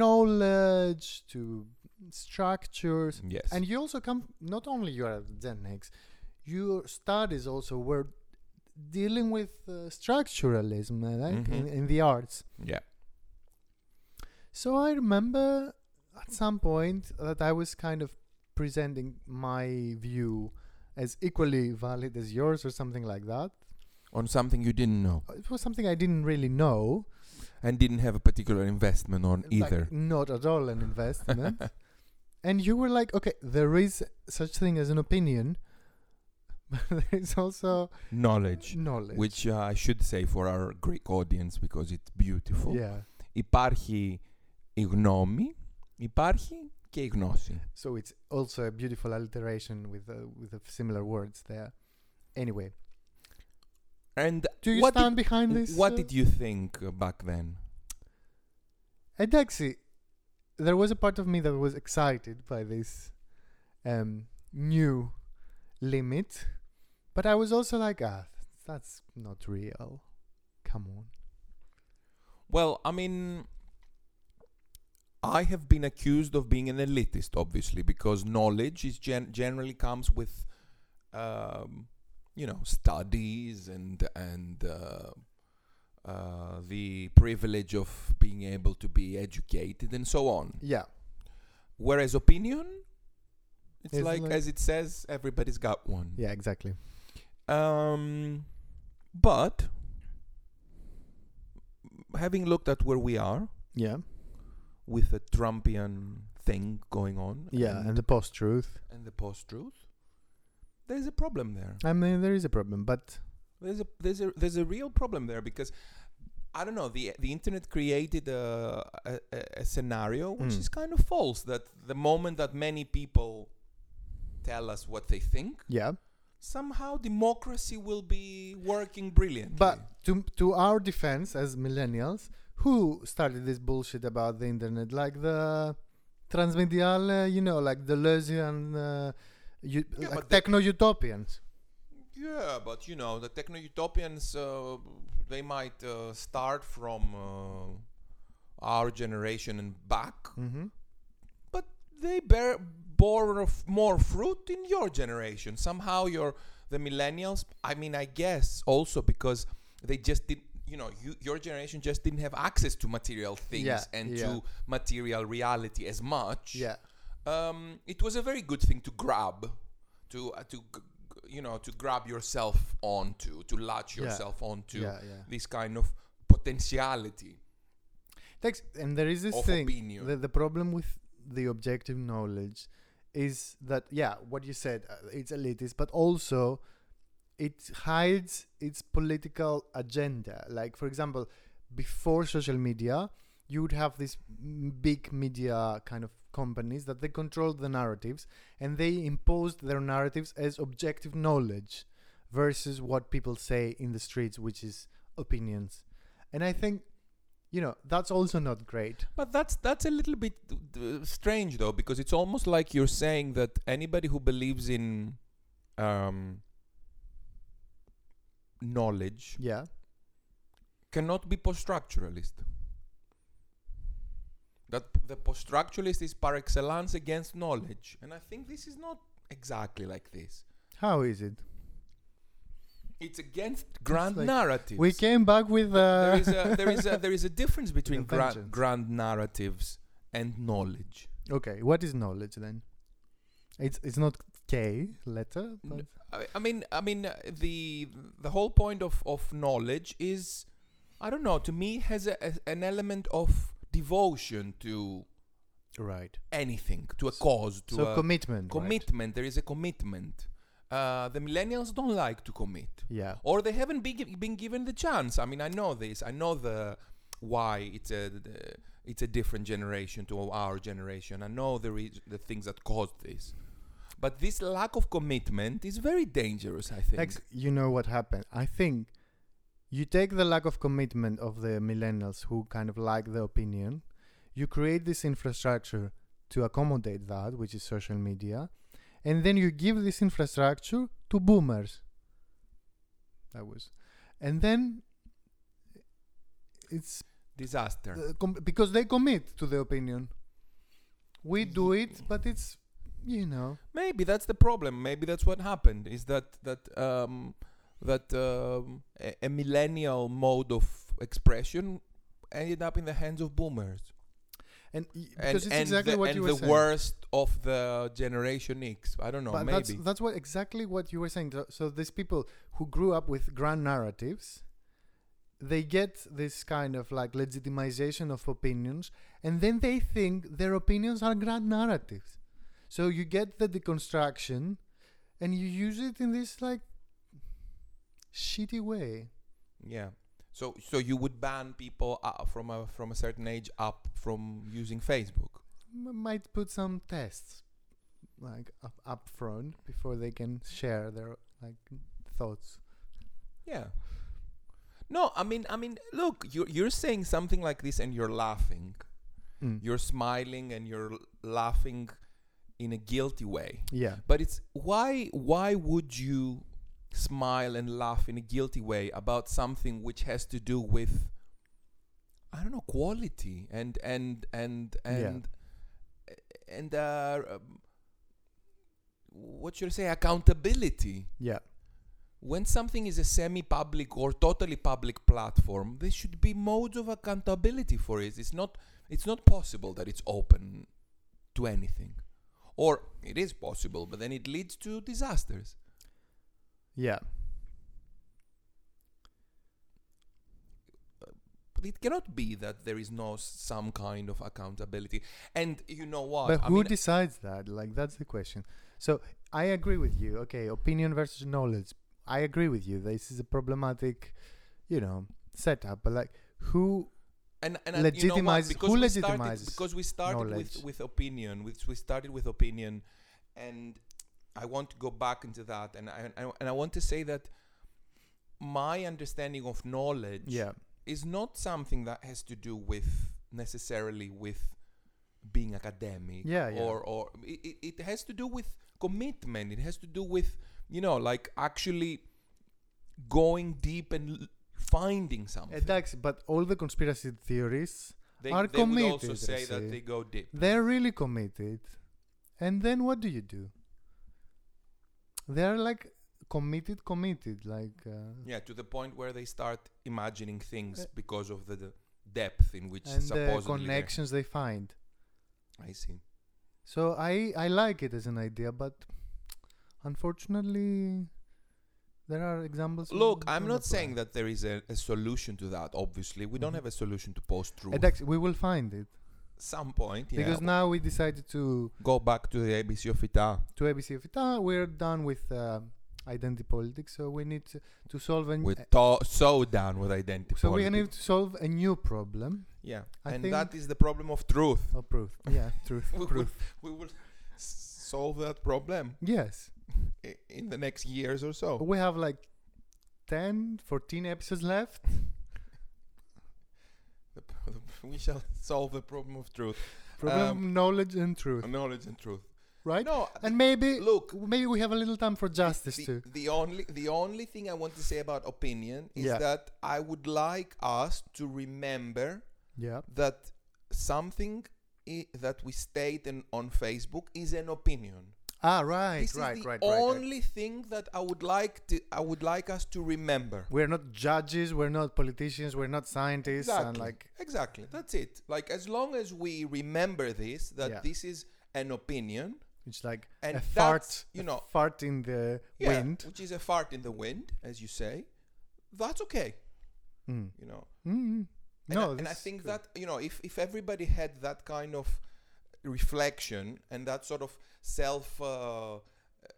knowledge, to structures, Yes. and you also come not only you are Gen X, your studies also were dealing with uh, structuralism, like in, Mhm. in the arts. yeah. So I remember at some point that I was kind of presenting my view as equally valid as yours or something like that. On something you didn't know It was something I didn't really know. and didn't have a particular investment on like, either. not at all an investment. [LAUGHS] and you were like, okay, there is such thing as an opinion, [LAUGHS] but there is also Knowledge. knowledge. Which uh, I should say for our Greek audience because it's beautiful. yeah. Υπάρχει η γνώμη, υπάρχει και η γνώση. So it's also a beautiful alliteration with uh, with the similar words there. Anyway, And do you what stand did, behind this? what uh, did you think uh, back then? Εντάξει, there was a part of me that was excited by this um, new limit, but I was also like, ah, that's not real. Come on. Well, I mean, I have been accused of being an elitist, obviously, because knowledge is gen- generally comes with, um, you know, studies and and uh, uh, the privilege of being able to be educated and so on. Yeah, Whereas opinion, it's like- as it says, everybody's got one. yeah, exactly. Um, but having looked at where we are Yeah, with the Trumpian thing going on, yeah, and the post-truth. and the post-truth, there's a problem there. I mean, there is a problem, but There's a there's a there's a real problem there because I don't know the the internet created a a, a- a scenario which Mm. is kind of false. That the moment that many people tell us what they think, yeah. somehow democracy will be working brilliantly. But to to our defense as millennials, who started this bullshit about the internet? Like the transmedial, uh, you know, like the Deleuzian, uh, u- Yeah, like techno utopians. Yeah, but you know, the techno utopians, uh, they might uh, start from uh, our generation and back, Mm-hmm. but they bear bore of more fruit in your generation. Somehow, you're the millennials. I mean, I guess also because they just did. You know, you, your generation just didn't have access to material things Yeah, and yeah. to material reality as much. Yeah, um, it was a very good thing to grab, to uh, to you know to grab yourself onto, to latch yourself onto yeah, yeah. this kind of potentiality. Thanks. And there is this thing. The, the problem with the objective knowledge is that yeah, what you said, uh, it's elitist, but also it hides its political agenda. Like for example, before social media, you would have these big media kind of companies that they controlled the narratives and they imposed their narratives as objective knowledge versus what people say in the streets, which is opinions. And I think, you know, that's also not great. But that's that's a little bit uh, strange though, because it's almost like you're saying that anybody who believes in um, knowledge Yeah. cannot be post-structuralist. That the post-structuralist is par excellence against knowledge, and I think this is not exactly like this. How is it? it's against grand like narratives. We came back with uh, there is a there is a there is a difference [LAUGHS] between grand grand narratives and knowledge. okay. What is knowledge then? It's it's not K letter, but I, mean, I mean, uh, the the whole point of of knowledge is, I don't know. To me, has a, a, an element of devotion to right. anything, to a cause, to So a commitment. right? commitment. There is a commitment. Uh, the millennials don't like to commit, Yeah. or they haven't been, gi- been given the chance. I mean, I know this. I know the why it's a the, it's a different generation to our generation. I know the re- the things that caused this. But this lack of commitment is very dangerous, I think. Like you know what happened. I think you take the lack of commitment of the millennials who kind of like the opinion, you create this infrastructure to accommodate that, which is social media, and then you give this infrastructure to boomers. That was, and then it's Disaster. uh, com- because they commit to the opinion. We do it, but it's you know Maybe that's the problem. Maybe that's what happened. Is that that um, that um, a, a millennial mode of expression ended up in the hands of boomers, and y- and because it's and exactly the, what and you were the saying. worst of the generation X. I don't know. but maybe that's that's what exactly what you were saying. So, so these people who grew up with grand narratives, they get this kind of like legitimization of opinions, and then they think their opinions are grand narratives. So you get the deconstruction, and you use it in this like shitty way. yeah. So so you would ban people uh, from a from a certain age up from using Facebook. M- might put some tests like up, up front before they can share their like thoughts. Yeah. No, I mean, I mean, look, you're you're saying something like this, and you're laughing. Mm. You're smiling, and you're laughing in a guilty way. Yeah. But it's why why would you smile and laugh in a guilty way about something which has to do with I don't know quality and and and and and uh, um, what should I say accountability Yeah. when something is a semi-public or totally public platform there should be modes of accountability for it it's not it's not possible that it's open to anything or it is possible but then it leads to disasters Yeah. but it cannot be that there is no some kind of accountability and you know what But I who mean, uh, decides that? Like that's the question. So I agree with you. Okay, opinion versus knowledge. I agree with you. This is a problematic, you know, setup. But like, who? And, and uh, you know legitimize- who we started, because we started knowledge? with, with opinion which we started with opinion and i want to go back into that and I, I and i want to say that my understanding of knowledge Yeah. is not something that has to do with necessarily with being academic Yeah, yeah. or or it, it, has to do with commitment it has to do with you know like actually going deep and finding something Εντάξει, but all the conspiracy theories, they, are they would also committed, say you that see. they go deep they're really committed. And then what do you do? They're like committed, committed. Like, uh, yeah to the point where they start imagining things Uh, because of the, the depth in which and the supposedly they're- connections they find. i see So I I like it as an idea, but unfortunately, there are examples. Look, I'm not saying that there is a, a solution to that. Obviously, we mm-hmm. don't have a solution to post-truth. Ex- we will find it. Some point, yeah. Because now we decided to go back to the ABC of FYTA. To ABC of FYTA, we're done with uh, identity politics, so we need to, to solve new. we're to- so done with identity. So politics. we need to solve a new problem. Yeah, I and that is the problem of truth. Of truth. Yeah, [LAUGHS] truth. we truth. Will, we will solve that problem. Yes in the next years or so we have like 10, 14 episodes left. [LAUGHS] The p- the- we shall solve the problem of truth Problem, um, knowledge, and truth. knowledge and truth Right? no And maybe look maybe we have a little time for justice the, too. the only the only thing I want to say about opinion is Yeah. that I would like us to remember Yeah. that something I- that we state in, on Facebook is an opinion. Ah, right, this right, is the right, right, right. only thing that I would like to I would like us to remember. We're not judges. We're not politicians. We're not scientists. And Exactly. like, Exactly. That's it. Like as long as we remember this, that Yeah. this is an opinion, it's like And a fart, you know- fart in the yeah, wind. which is a fart in the wind, as you say. That's okay. Mm. You know. Mm. And No, I, and I think good. that you know, if if everybody had that kind of reflection and that sort of self uh,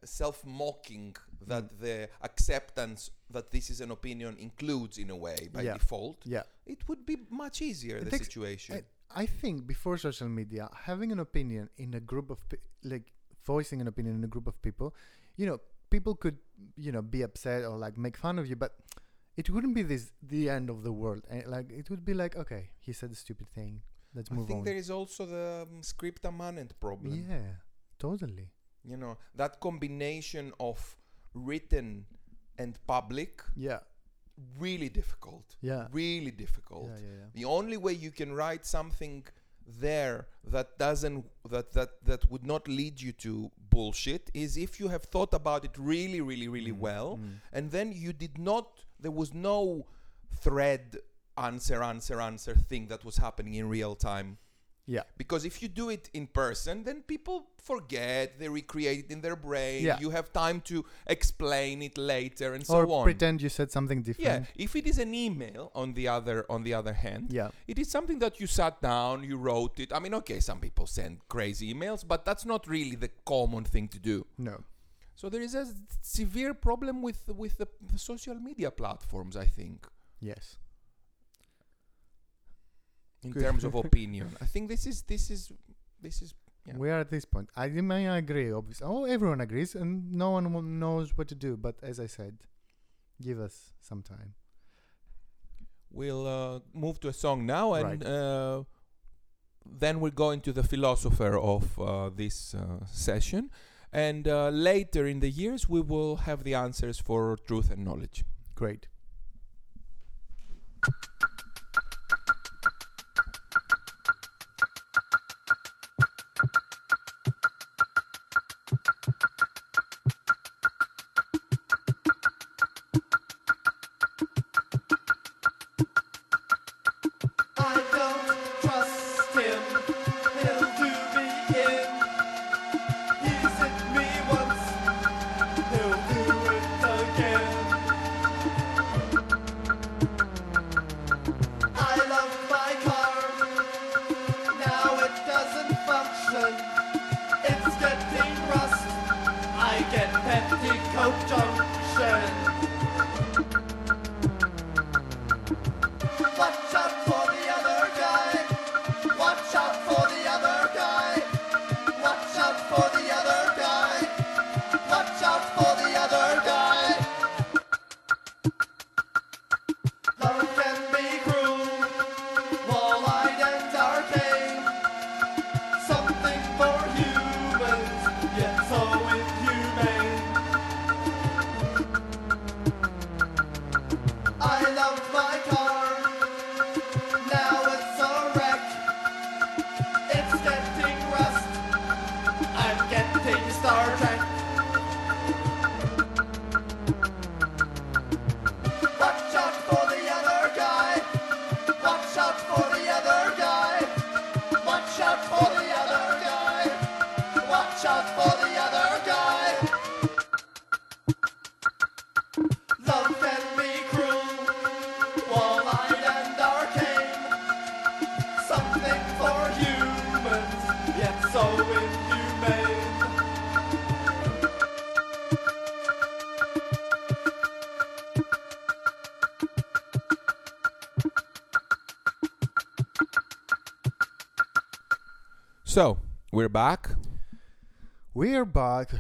self mocking that Mm. the acceptance that this is an opinion includes in a way by Yeah. default, Yeah. it would be much easier It the situation. I, I think before social media, having an opinion in a group of pe- like voicing an opinion in a group of people, you know, people could you know be upset or like make fun of you, but it wouldn't be this the end of the world. And like it would be like, okay, he said a stupid thing. Let's move. I think on. there is also the um, scripta manent problem. yeah, totally. You know, that combination of written and public, Yeah, really difficult. Yeah. Really difficult. yeah, yeah, yeah. The only way you can write something there that doesn't that that that would not lead you to bullshit is if you have thought about it really really really well mm. and then you did not there was no thread answer answer answer thing that was happening in real time Yeah, because if you do it in person then people forget they recreate it in their brain Yeah. you have time to explain it later and so or on pretend you said something different. yeah if it is an email on the other on the other hand Yeah, it is something that you sat down, you wrote it. I mean, okay, some people send crazy emails, but that's not really the common thing to do. no. So there is a severe problem with with the, the social media platforms, I think, Yes. In Good. terms of [LAUGHS] opinion. I think this is this is this is Yeah. We are at this point. I may agree, obviously. Oh, everyone agrees, and no one knows what to do. But as I said, give us some time. We'll uh, move to a song now, and Right. uh, then we'll go into the philosopher of uh, this uh, session. And uh, later in the years, we will have the answers for truth and knowledge. Great.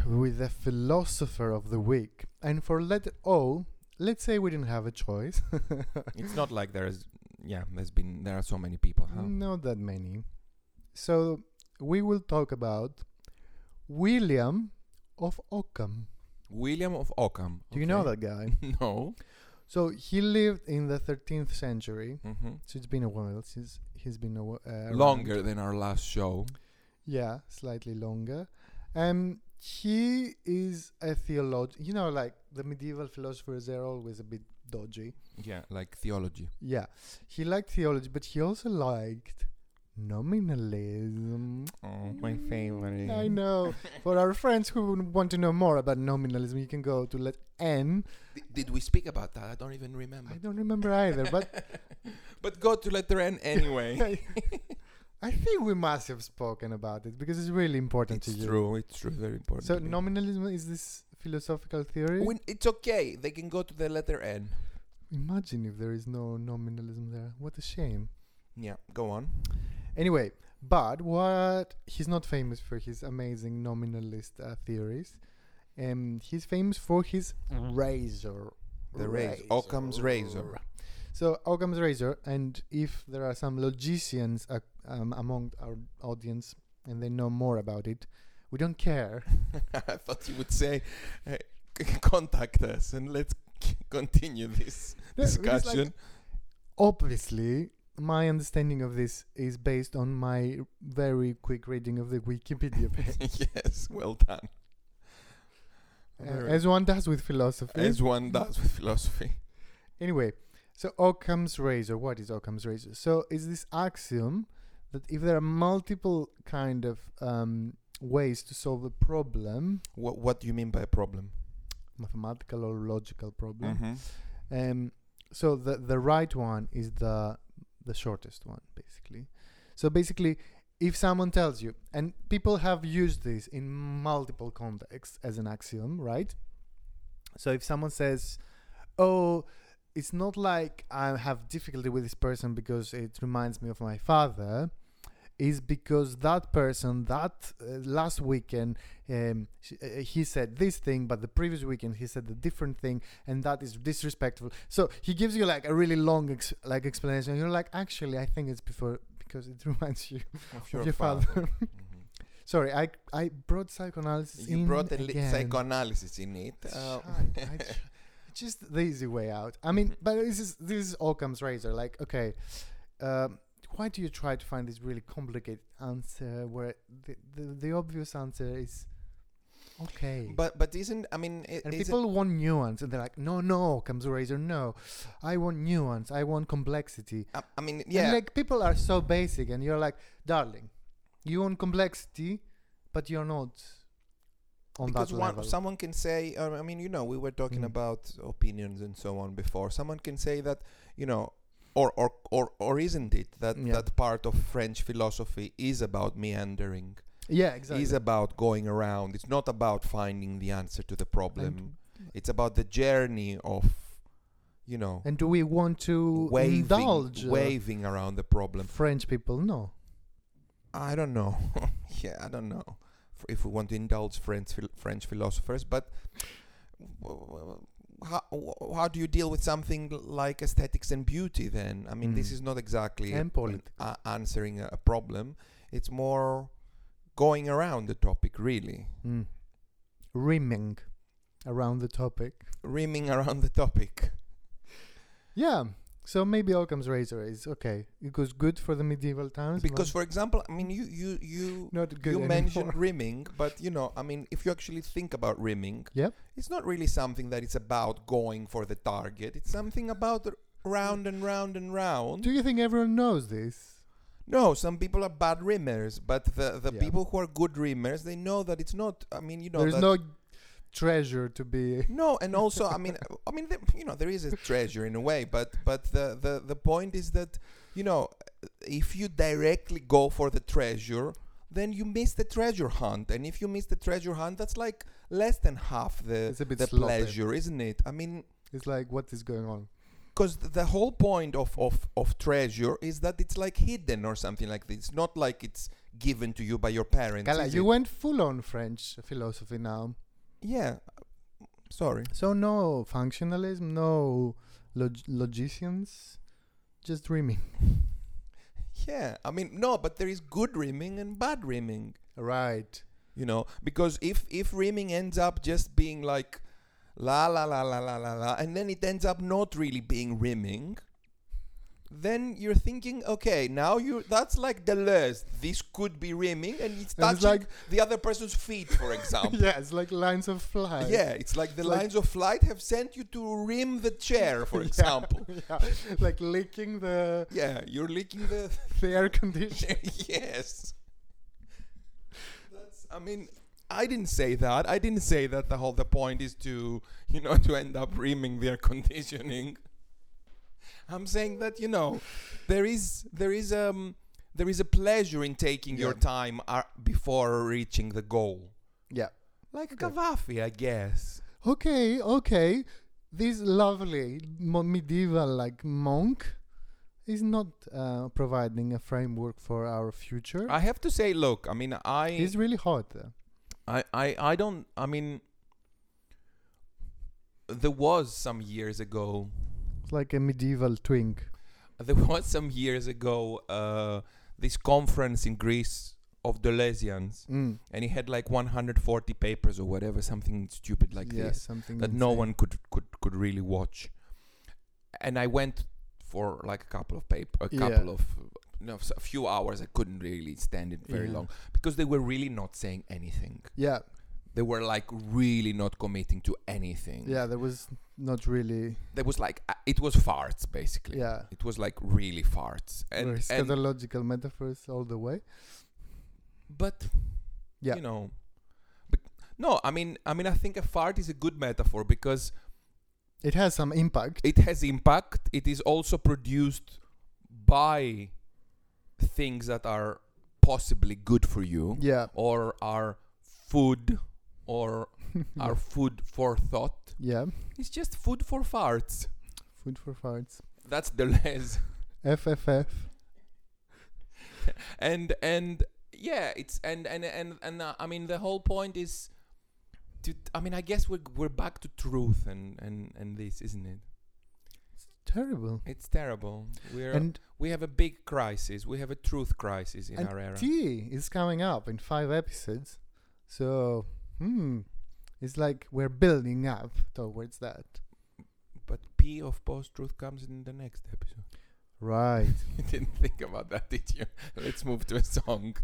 With the philosopher of the week. And for letter O, let's say we didn't have a choice. [LAUGHS] It's not like there's yeah, there's been there are so many people. Huh? Not that many. So we will talk about William of Ockham. William of Ockham. Do you know that guy? [LAUGHS] no. So he lived in the 13th century. hmm So it's been a while since he's been a, uh, around. Longer than our last show. Yeah, slightly longer. Um, he is a theologian. You know, like the medieval philosophers, they're always a bit dodgy. Yeah, like theology. Yeah, he liked theology, but he also liked nominalism. Oh, my favorite. I know. For our friends who want to know more about nominalism, you can go to let N. D- did we speak about that? I don't even remember. I don't remember either, but [LAUGHS] but go to letter N anyway. [LAUGHS] [LAUGHS] I think we must have spoken about it because it's really important it's to you. It's true. It's true. Very important. So nominalism is this philosophical theory. When- it's okay. They can go to the letter N. Imagine if there is no nominalism there. What a shame. Yeah, go on. Anyway, but what he's not famous for his amazing nominalist uh, theories. Um, he's famous for his razor. The razor. Occam's razor. So Occam's razor, and if there are some logicians uh, um, among our audience and they know more about it, we don't care. [LAUGHS] I thought you would say, c- [LAUGHS] contact us and let's c- continue this [LAUGHS] No, because, like, discussion. Obviously, my understanding of this is based on my very quick reading of the Wikipedia page, yes, well done. uh, as one does with philosophy. as one does with philosophy. Anyway, so Occam's razor. What is Occam's razor? So is this axiom that if there are multiple kind of um, ways to solve a problem, What What do you mean by a problem? mathematical or logical problem, Mhm. um, so the the right one is the the shortest one, basically. So basically, if someone tells you, and people have used this in multiple contexts as an axiom, right? So if someone says, "Oh," it's not like I have difficulty with this person because it reminds me of my father. Is because that person that uh, last weekend um, uh, he said this thing, but the previous weekend he said a different thing, and that is disrespectful. So he gives you like a really long ex- like explanation. You're like, actually, I think it's before because it [LAUGHS] reminds you Of of your father. Mhm. Sorry, I I brought psychoanalysis You in brought a li- psychoanalysis in it. Uh, Shite, [LAUGHS] I tr- just the easy way out. I mean, Mhm. but this is this is Occam's razor. Like, okay, um, why do you try to find this really complicated answer where the the, the obvious answer is okay? but but isn't I mean i- and it- people want nuance, and they're like, no, no, Occam's razor, no. I want nuance. I want complexity. I, I mean And yeah like people are so basic, and you're like, darling, you want complexity, but you're not on because that one, level. someone can say uh, I mean you know we were talking Mm. about opinions and so on before someone can say that you know or or or, or isn't it that Yeah. that part of French philosophy is about meandering yeah, exactly. is about going around it's not about finding the answer to the problem And- it's about the journey of you know And do we want to waving indulge uh, waving around the problem French people? No. I don't know. [LAUGHS] yeah, I don't know if we want to indulge French phil- French philosophers, but w- w- how how do you deal with something like aesthetics and beauty? Then I mean, this Mm. is not exactly politics. a- answering a, a problem. It's more going around the topic, really, Mm. Rimming around the topic. rimming around the topic. Yeah. So maybe Occam's razor is okay. It was good for the medieval times. Because, for example, I mean, you you you not you anymore. mentioned rimming, but you know, I mean, if you actually think about rimming, Yep. it's not really something that it's about going for the target. It's something about round and round and round. Do you think everyone knows this? No, some people are bad rimmers, but the the Yeah. people who are good rimmers, they know that it's not. I mean, you know, There's no treasure to be. no, and also, I mean, [LAUGHS] I mean, you know, there is a treasure in a way, but but the the the point is that you know, if you directly go for the treasure, then you miss the treasure hunt, and if you miss the treasure hunt, that's like less than half the It's a bit the sloppy. pleasure, isn't it? I mean, It's like what is going on? because the whole point of, of of treasure is that it's like hidden or something like this. It's not like it's given to you by your parents. Kala, is you it? went full on French philosophy now. Yeah. Sorry. So no functionalism, no log- logicians, just rimming. [LAUGHS] Yeah. I mean, no, but there is good rimming and bad rimming. Right. You know, because if if rimming ends up just being like la la la la la la la, and then it ends up not really being rimming, then you're thinking, okay, now you that's like the Deleuze. This could be rimming, and it's And it's touching like- the other person's feet, for [LAUGHS] example. yeah, it's like lines of flight. Yeah, it's like the like- lines of flight have sent you to rim the chair, [LAUGHS] for Yeah, example. [LAUGHS] yeah, like licking the, Yeah, you're licking the. the air conditioner. yes. That's. I mean, I didn't say that. I didn't say that the whole the point is to you know to end up rimming the air conditioning. I'm saying that you know there is there is um there is a pleasure in taking your time uh, before reaching the goal. yeah. Like Okay. Gaddafi, I guess. Okay, okay. This lovely mo- medieval like monk is not uh, providing a framework for our future. I have to say, look, I mean, I He's really hot. I, I, I don't. I mean, there was some years ago. Like a medieval twink. There [LAUGHS] was some years ago uh, this conference in Greece of Deleuzians, Mm. and he had like 140 papers or whatever, something stupid like yeah, this something that no one could could could really watch. And I went for like a couple of paper, a Yeah. couple of. You know, a few hours. I couldn't really stand it very Yeah. long because they were really not saying anything. Yeah, They were like really not committing to anything. yeah. There was not really. there was like uh, it was farts basically Yeah. it was like really farts and, scatological metaphors all the way. but Yeah. you know bec- no i mean i mean i think a fart is a good metaphor because It has some impact. it has impact it is also produced by things that are possibly good for you Yeah. or are food or [LAUGHS] are food for thought Yeah. it's just food for farts Food for farts. that's the les [LAUGHS] FFF. [LAUGHS] and and yeah it's and and and and uh, i mean the whole point is to i mean i guess we're we're back to truth and and and this isn't it It's Terrible. it's terrible we're And we have a big crisis we have a truth crisis in our era T is coming up in five episodes. So, hmm, it's like we're building up towards that. but p of post truth comes in the next episode Right. [LAUGHS] you didn't think about that did you let's move to a song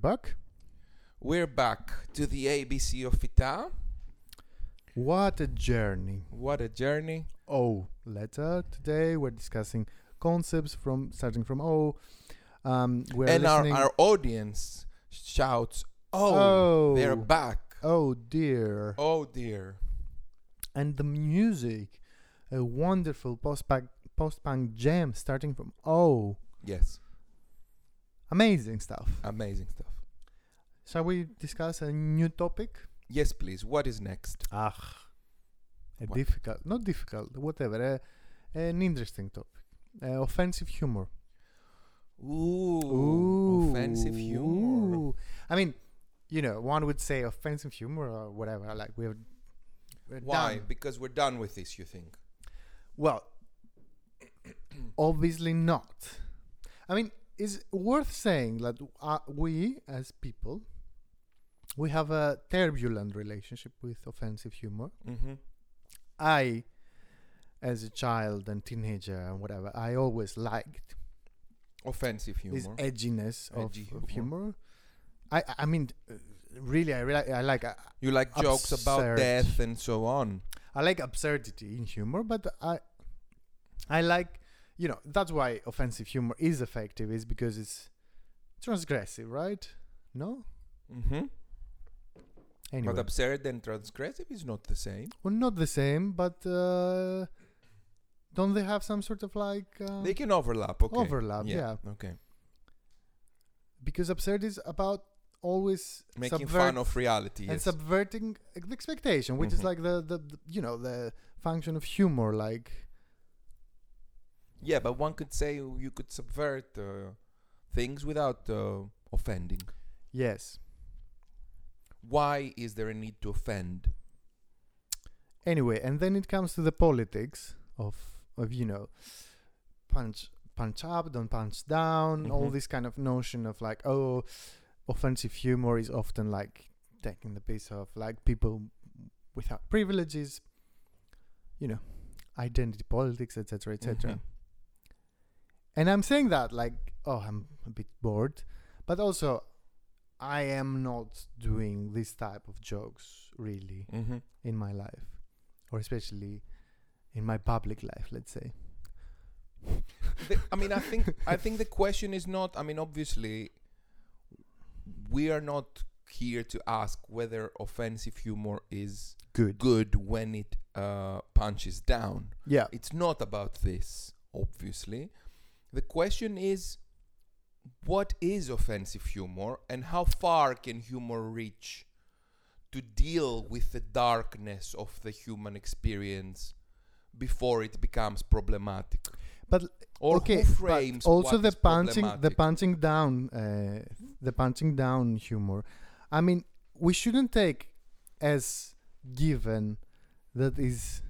We're back. we're back to the ABC of FYTA. What a journey. What a journey. O letter. Today we're discussing concepts from starting from O. Um, we're and our, our audience shouts, oh, oh, they're back. oh dear. Oh dear. And the music, a wonderful post-punk post-punk jam starting from O. Yes, Amazing stuff. amazing stuff. Shall we discuss a new topic? Yes, please. What is next? Ah, a What? difficult, not difficult, whatever. A, an interesting topic. Uh, offensive humor. Ooh, offensive humor. Ooh. I mean, you know, one would say offensive humor or whatever. Like we're, we're Why? done. Because we're done with this. You think? Well, [CLEARS THROAT] obviously not. I mean, it's worth saying that uh, we, as people, we have a turbulent relationship with offensive humor. Mm-hmm. I, as a child and teenager and whatever, I always liked Offensive humor. this edginess of, Edgy of humor. humor. I, I mean, uh, really, I really, I like, uh, you like jokes about death and so on. I like absurdity in humor, but I, I like, you know, that's why offensive humor is effective, is because it's transgressive, right? No. Mm-hmm. Anyway, But absurd and transgressive is not the same. well, not the same, but uh, don't they have some sort of like uh, they can overlap. Okay. overlap? yeah. Okay. because absurd is about always Making fun of reality. and Yes. subverting the expectation, which is Mhm. like the, the, the you know the function of humor. Like yeah, but one could say you could subvert uh, things without uh, offending. yes. Why is there a need to offend? Anyway, and then it comes to the politics of of you know punch punch up, don't punch down, all Mhm. this kind of notion of like oh, offensive humor is often like taking the piece of like people without privileges, you know, identity politics, etc., etc. Mhm. And I'm saying that like, oh, I'm a bit bored, but also I am not doing this type of jokes really Mm-hmm. in my life, or especially in my public life, let's say. the, I mean, I think I think the question is not. I mean, obviously, we are not here to ask whether offensive humor is Good. good when it uh, punches down. Yeah. It's not about this, obviously. The question is what is offensive humor and how far can humor reach to deal with the darkness of the human experience before it becomes problematic? But Or okay, who but frames also the punching, the punching down, uh, the punching down humor. I mean, we shouldn't take as given that is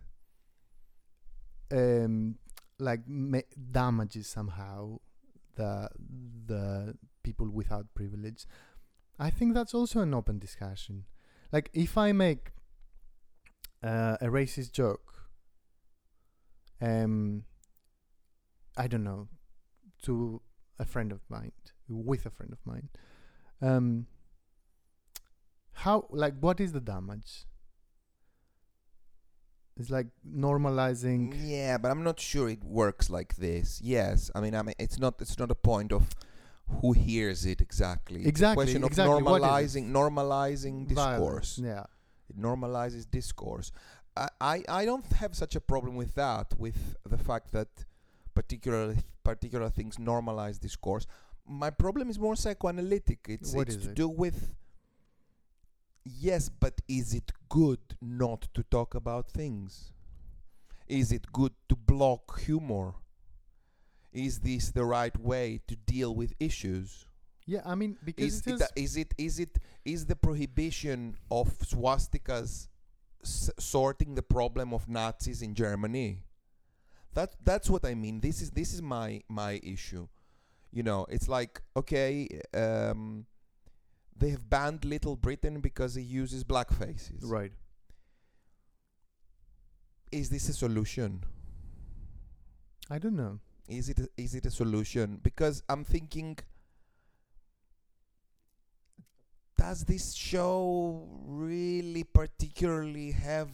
um like ma- damages somehow the the people without privilege. I think that's also an open discussion. Like if I make uh, a racist joke, um, I don't know, to a friend of mine, with a friend of mine, um, how like what is the damage? It's like normalizing. Yeah, but I'm not sure it works like this. Yes, I mean, I mean, it's not. It's not a point of who hears it exactly. It's a Exactly, question of exactly. Is normalizing, normalizing violence. discourse. Yeah. It normalizes discourse. I, I, I don't have such a problem with that, with the fact that particular particular things normalize discourse. My problem is more psychoanalytic. It's What it's to it? do with yes, but is it good not to talk about things? Is it good to block humor? Is this the right way to deal with issues? Yeah, I mean because is it is it is it is the prohibition of swastikas s- sorting the problem of Nazis in Germany? That that's what I mean. This is this is my my issue. You know, it's like okay, um, they have banned Little Britain because it uses black faces. right. Is this a solution? I don't know. Is it a, is it a solution? Because I'm thinking, does this show really particularly have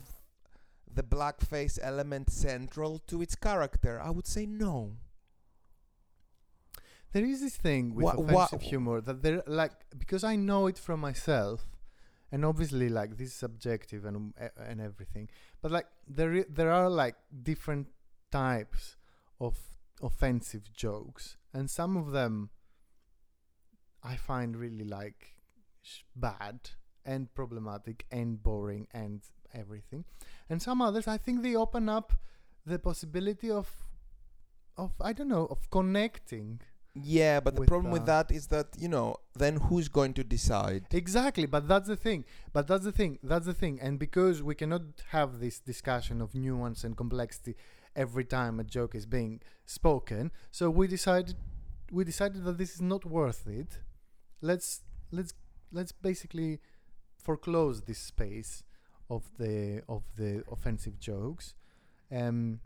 the blackface element central to its character? I would say no. There is this thing with Wha- wha- offensive humor that there, like, because I know it from myself, and obviously, like, this is subjective and um, and everything. But like, there i- there are like different types of offensive jokes, and some of them I find really like sh- bad and problematic and boring and everything, and some others I think they open up the possibility of of I don't know of connecting. Yeah, but the problem with uh, that is that, you know, then who's going to decide? Exactly, but that's the thing. But that's the thing. That's the thing. And because we cannot have this discussion of nuance and complexity every time a joke is being spoken, so we decided we decided that this is not worth it. Let's let's let's basically foreclose this space of the of the offensive jokes. Um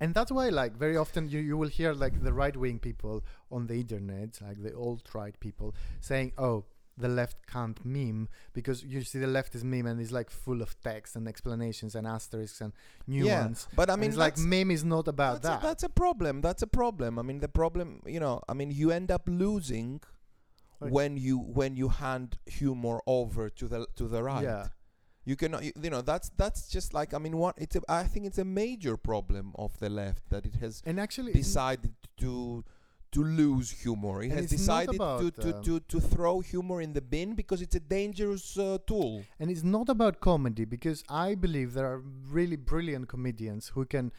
and that's why like very often you, you will hear like the right wing people on the internet, like the alt right people, saying, "Oh, the left can't meme because you see the left is meme and it's like full of text and explanations and asterisks and nuance." Yeah, but I mean, like meme is not about that's that. A, that's a problem. That's a problem. I mean, the problem, you know, I mean, you end up losing when you when you hand humor over to the to the right. Yeah. You cannot, you, you know, that's that's just like I mean, what it's a, I think it's a major problem of the left that it has and actually, decided to to lose humor. It And has decided to, about, to, um, to, to throw humor in the bin because it's a dangerous uh, tool. And it's not about comedy because I believe there are really brilliant comedians who can,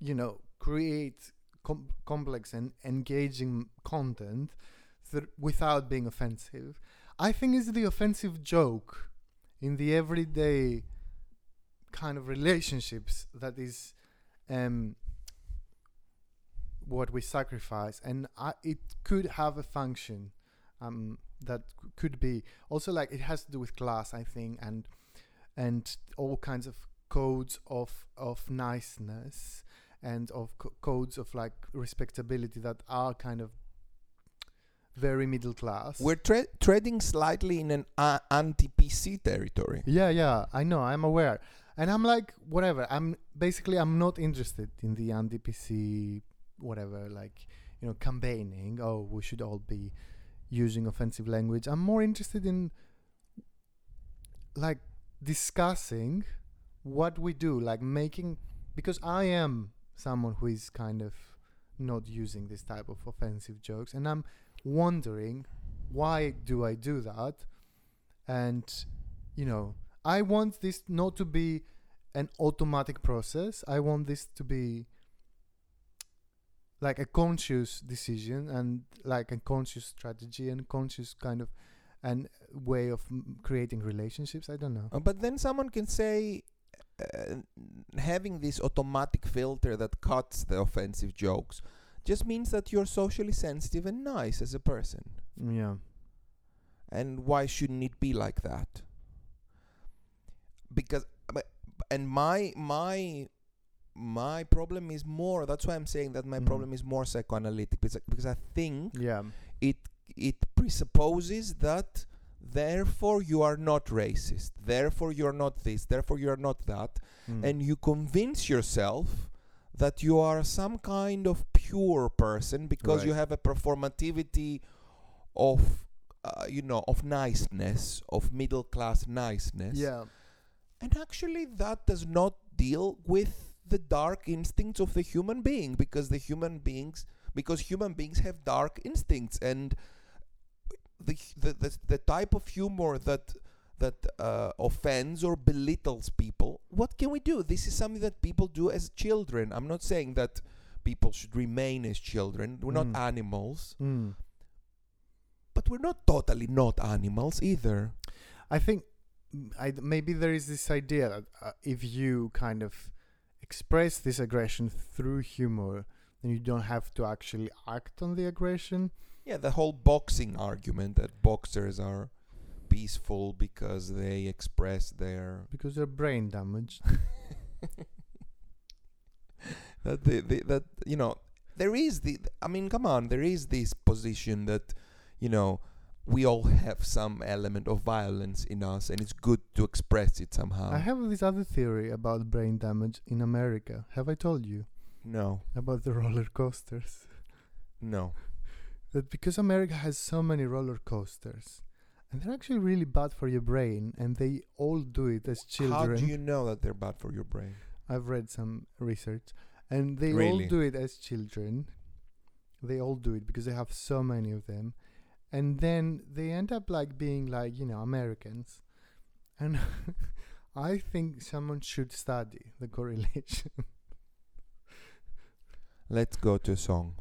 you know, create com- complex and engaging content thr without being offensive. I think it's the offensive joke in the everyday kind of relationships that is um, what we sacrifice, and I, it could have a function um, that could be. Also like it has to do with class, I think, and and all kinds of codes of of niceness and of co- codes of like respectability that are kind of very middle class. We're tre- treading slightly in an uh, anti-PC territory. Yeah, yeah, I know, I'm aware. And I'm like, whatever. I'm basically I'm not interested in the anti-PC, whatever, like you know, campaigning. Oh, we should all be using offensive language. I'm more interested in like discussing what we do, like making because I am someone who is kind of not using this type of offensive jokes, and I'm wondering why do I do that, and you know I want this not to be an automatic process. I want this to be like a conscious decision and like a conscious strategy and conscious kind of and way of creating relationships. I don't know. Uh, but then someone can say uh, having this automatic filter that cuts the offensive jokes just means that you're socially sensitive and nice as a person. Yeah. And why shouldn't it be like that? Because but- and my my my problem is more that's why I'm saying that my Mhm. problem is more psychoanalytic because, because I think Yeah. it it presupposes that therefore you are not racist therefore you're not this therefore you're not that Mm. and you convince yourself that you are some kind of pure person because you have a performativity of uh, you know of niceness of middle class niceness yeah. and actually that does not deal with the dark instincts of the human being because the human beings because human beings have dark instincts and the the the, the type of humor that that uh, offends or belittles people what can we do this is something that people do as children i'm not saying that people should remain as children we're Mm. not animals Mm. but we're not totally not animals either I think I maybe there is this idea that uh, if you kind of express this aggression through humor, then you don't have to actually act on the aggression. Yeah, the whole boxing argument that boxers are peaceful because they express their because they're brain damaged. [LAUGHS] that they, they, that you know there is the I mean come on there is this position that you know we all have some element of violence in us, and it's good to express it somehow. I have this other theory about brain damage in America. Have I told you no, about the roller coasters? no. That because America has so many roller coasters, and they're actually really bad for your brain, and they all do it as children. How do you know that they're bad for your brain? I've read some research, and they all do it as children. They all do it because they have so many of them, and then they end up like being like you know Americans, and [LAUGHS] I think someone should study the correlation. [LAUGHS] Let's go to a song.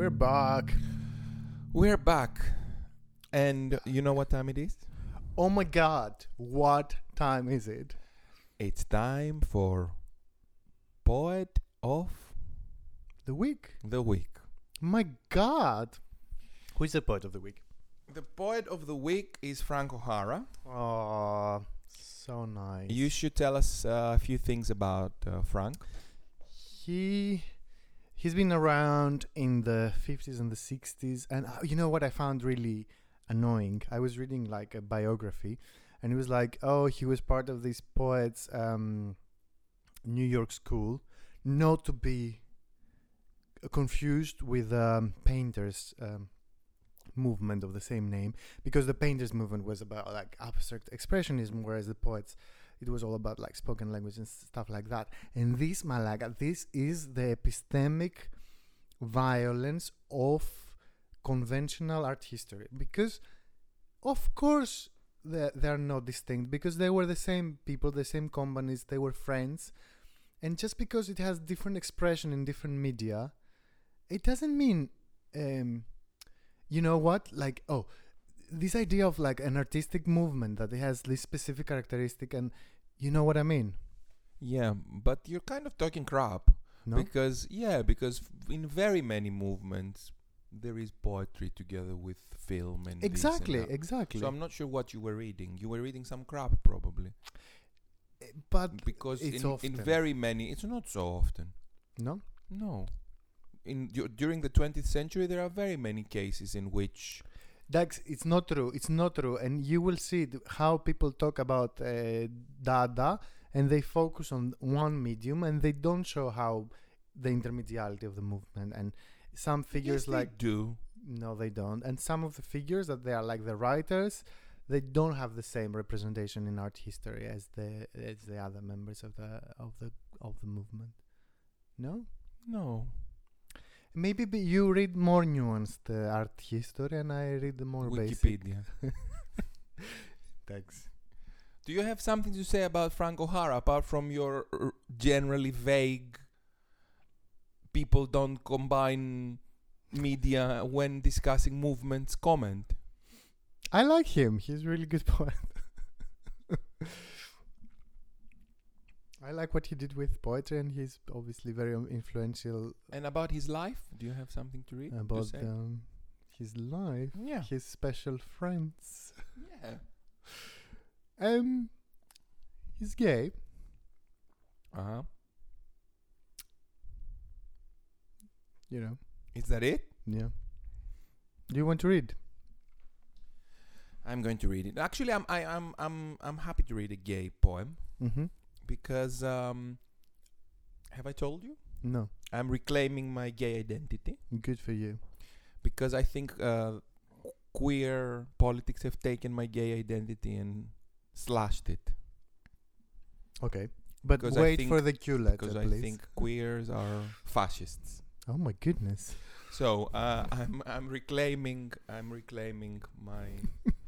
We're back. we're back, and you know what time it is? Oh my God! What time is it? It's time for poet of The week. the week. My God! Who is the poet of the week? The poet of the week is Frank O'Hara. Oh, so nice. You should tell us uh, a few things about uh, Frank. he he's been around in the 50s and the 60s and uh, you know what i found really annoying? I was reading like a biography and it was like oh he was part of this poets um new york school not to be confused with um, painters um, movement of the same name because the painters movement was about like abstract expressionism whereas the poets it was all about like spoken language and stuff like that. And this malaga this is the epistemic violence of conventional art history. Because of course they, they are not distinct because they were the same people the same companies they were friends. And just because it has different expression in different media it doesn't mean um, you know what? Like oh this idea of like an artistic movement that it has this specific characteristic and you know what i mean? Yeah, but you're kind of talking crap. No? Because yeah, because in very many movements there is poetry together with film and this and exactly exactly. So I'm not sure what you were reading. You were reading some crap probably. Eh, but because it's in, in very many it's not so often. no? No. In du- during the 20th century there are very many cases in which That's it's not true. It's not true, and you will see how people talk about uh, Dada, and they focus on one medium, and they don't show how the intermediality of the movement and some figures yes, they like do. no, they don't, and some of the figures that they are like the writers, they don't have the same representation in art history as the as the other members of the of the of the movement. No, No. Maybe you read more nuanced uh, art history, and I read more basic. Wikipedia. [LAUGHS] Thanks. Do you have something to say about Frank O'Hara apart from your r- generally vague people don't combine media when discussing movements comment? I like him. He's a really good [LAUGHS] poet. I like what he did with poetry, and he's obviously very um, influential And about his life, do you have something to read? to about say? um, his life, yeah. his special friends. yeah. [LAUGHS] Um, he's gay. Uh huh. You know. Is that it? Yeah. Do you want to read? I'm going to read it. Actually, I'm I, I'm I'm I'm happy to read a gay poem Mm-hmm. Because um, have I told you? No. I'm reclaiming my gay identity Good for you. because I think uh, queer politics have taken my gay identity and slashed it. Okay. But Because wait for the Q letter, Because I think queers are fascists. oh my goodness. So uh, I'm I'm reclaiming I'm reclaiming my [LAUGHS]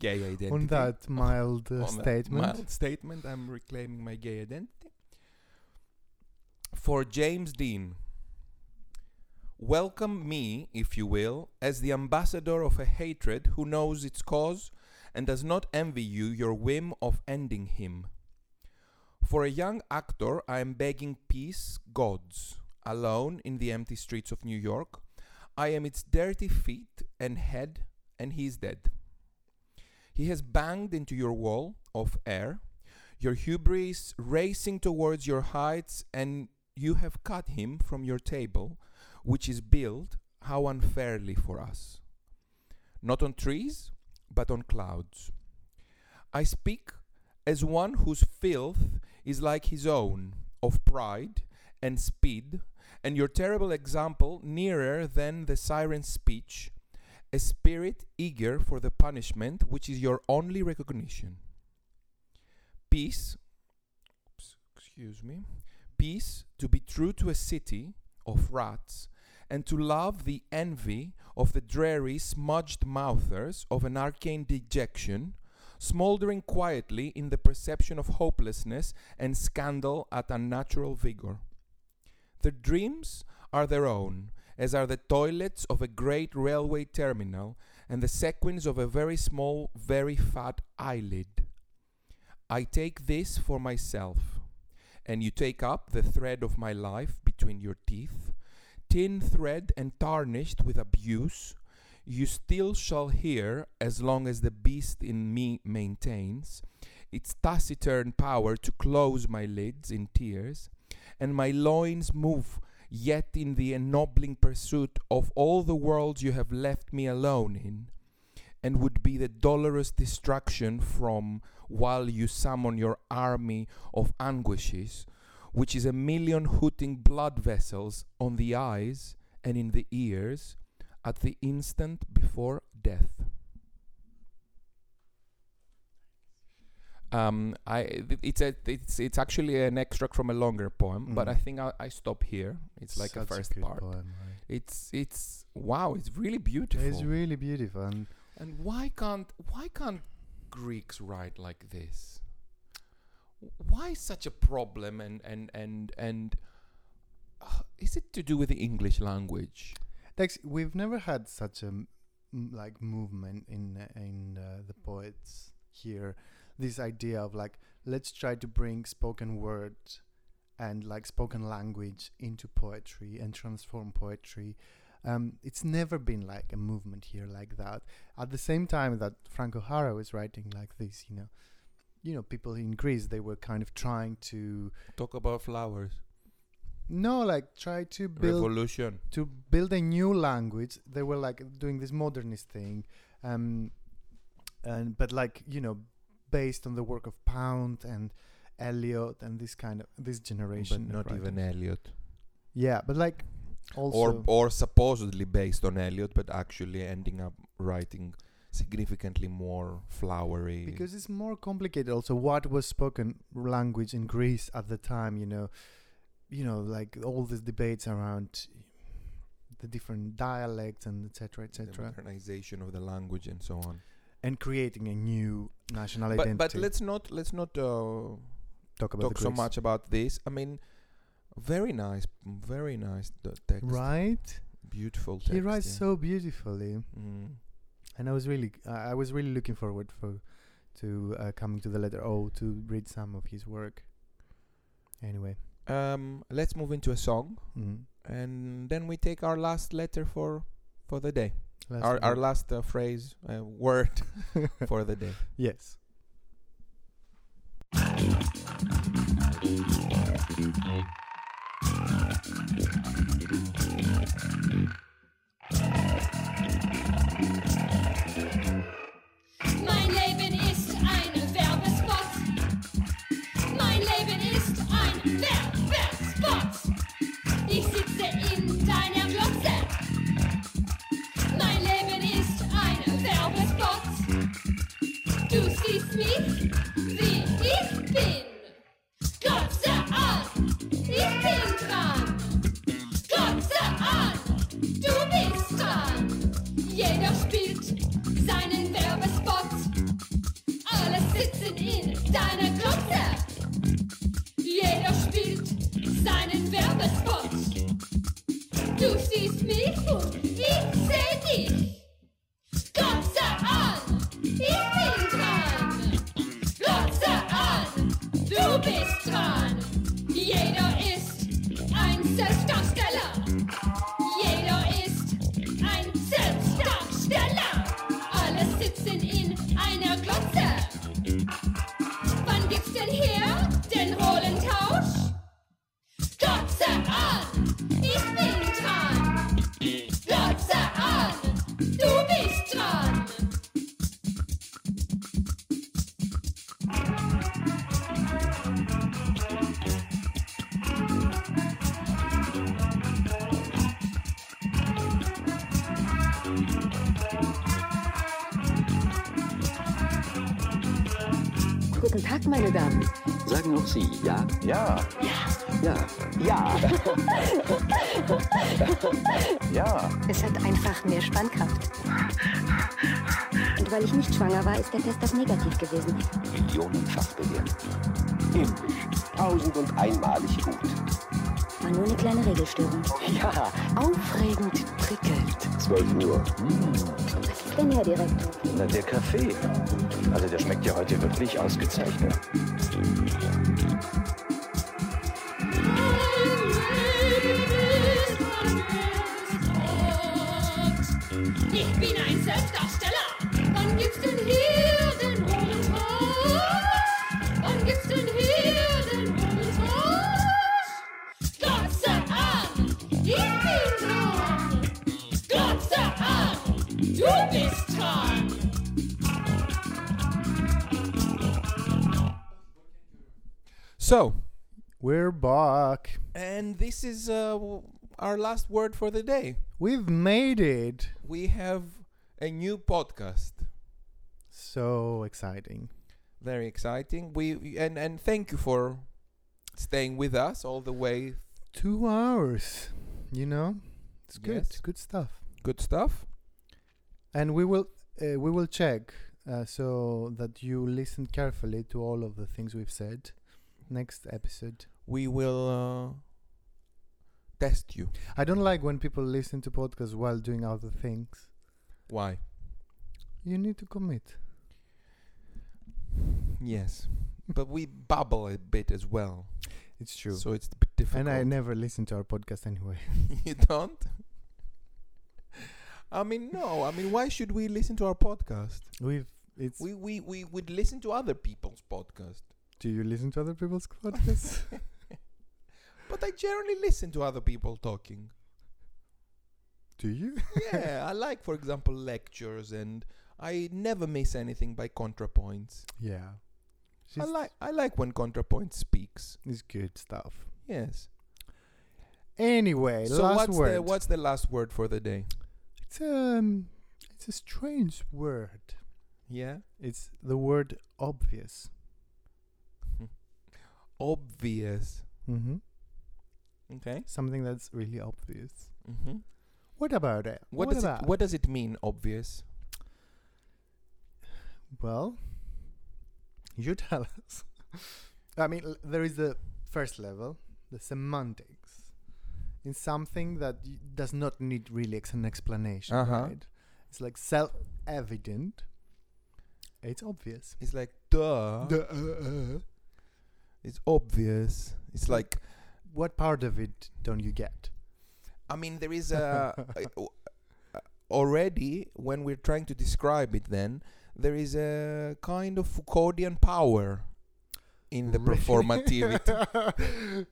gay identity. On that mild uh, [LAUGHS] On that statement. mild statement, I'm reclaiming my gay identity. For James Dean, welcome me, if you will, as the ambassador of a hatred who knows its cause and does not envy you your whim of ending him. For a young actor, I am begging peace, gods, alone in the empty streets of New York. I am its dirty feet and head, and he is dead. He has banged into your wall of air, your hubris racing towards your heights, and you have cut him from your table, which is built, how unfairly for us. Not on trees, but on clouds. I speak as one whose filth is like his own, of pride and speed, and your terrible example nearer than the siren's speech, a spirit eager for the punishment which is your only recognition. Peace, oops, excuse me, peace to be true to a city of rats and to love the envy of the dreary smudged mouthers of an arcane dejection, smouldering quietly in the perception of hopelessness and scandal at unnatural vigor. Their dreams are their own, as are the toilets of a great railway terminal and the sequins of a very small, very fat eyelid. I take this for myself, and you take up the thread of my life between your teeth, thin thread and tarnished with abuse. You still shall hear, as long as the beast in me maintains its taciturn power to close my lids in tears, and my loins move yet in the ennobling pursuit of all the worlds you have left me alone in, and would be the dolorous destruction from while you summon your army of anguishes, which is a million hooting blood vessels on the eyes and in the ears at the instant before death. Um, I it's a it's it's actually an extract from a longer poem, but Mhm. I think I, I stop here. It's like a Such first good part. poem, right? It's it's wow, it's really beautiful. It's really beautiful. And and why can't why can't Greeks write like this? Why such a problem? And and and and uh, is it to do with the English language? Dex, we've never had such a m- like movement in in uh, the poets here. This idea of like let's try to bring spoken word and like spoken language into poetry and transform poetry. Um, it's never been like a movement here like that. At the same time that Frank O'Hara was writing like this, you know, you know, people in Greece they were kind of trying to Talk about flowers, no like try to build revolution. to build a new language they were like doing this modernist thing um and but like you know based on the work of pound and eliot and this kind of this generation But not even. Eliot. yeah but like also or or supposedly based on Eliot, but actually ending up writing significantly more flowery. because it's more complicated also what was spoken language in greece at the time you know you know like all these debates around the different dialects and etc. the etc. modernization of the language and so on. And creating a new national But identity. but let's not let's not uh, talk about talk so much about this. I mean, very nice, very nice text. right? Beautiful text. He writes yeah. so beautifully, Mm. and I was really, I I was really looking forward for to uh, coming to the letter O to read some of his work. Anyway, Um, let's move into a song, mm. and then we take our last letter for for the day. Last our our last uh, phrase, uh, word [LAUGHS] for the day. yes. Mein Leben siehst schwanger war, ist der Test auch negativ gewesen. Millionenfach begehrt. Himmlisch, tausend und einmalig gut. War nur eine kleine Regelstörung. Ja, Aufregend prickelnd. 12 Uhr. Was ist denn, Herr Direktor? Na, der Kaffee. Also der schmeckt ja heute wirklich ausgezeichnet. Our last word for the day. We've made it. We have a new podcast. So exciting. Very exciting. We and and thank you for staying with us all the way. Two hours. You know, it's good. Yes. Good stuff. Good stuff. And we will uh, we will check uh, so that you listen carefully to all of the things we've said. Next episode. We will uh, test you. I don't like when people listen to podcasts while doing other things. Why? You need to commit. Yes, but we bubble a bit as well, It's true. so it's a bit difficult. and I never listen to our podcast anyway. [LAUGHS] [LAUGHS] you don't. I mean, no. I mean, why should we listen to our podcast? We've it's. We we we would listen to other people's podcast. do you listen to other people's podcasts? [LAUGHS] But I generally listen to other people talking. do you? [LAUGHS] yeah, I like, for example, lectures, and I never miss anything by ContraPoints. yeah. I like I like when ContraPoint speaks. It's good stuff. Yes. Anyway, so last what's word. the what's the last word for the day? It's um, it's a strange word. Yeah. It's the word obvious. [LAUGHS] Obvious. Mm-hmm. Okay. Something that's really obvious. Mm-hmm. What about it? What, does about? it what does it mean obvious? Well, you tell us. I mean, l- there is the first level, the semantics, in something that y- does not need really ex- an explanation. Uh-huh. Right? It's like self-evident. It's obvious. It's like duh. uh, It's obvious. It's like What part of it don't you get? I mean, there is [LAUGHS] a, a- already when we're trying to describe it. Then there is a kind of Foucauldian power in the performativity.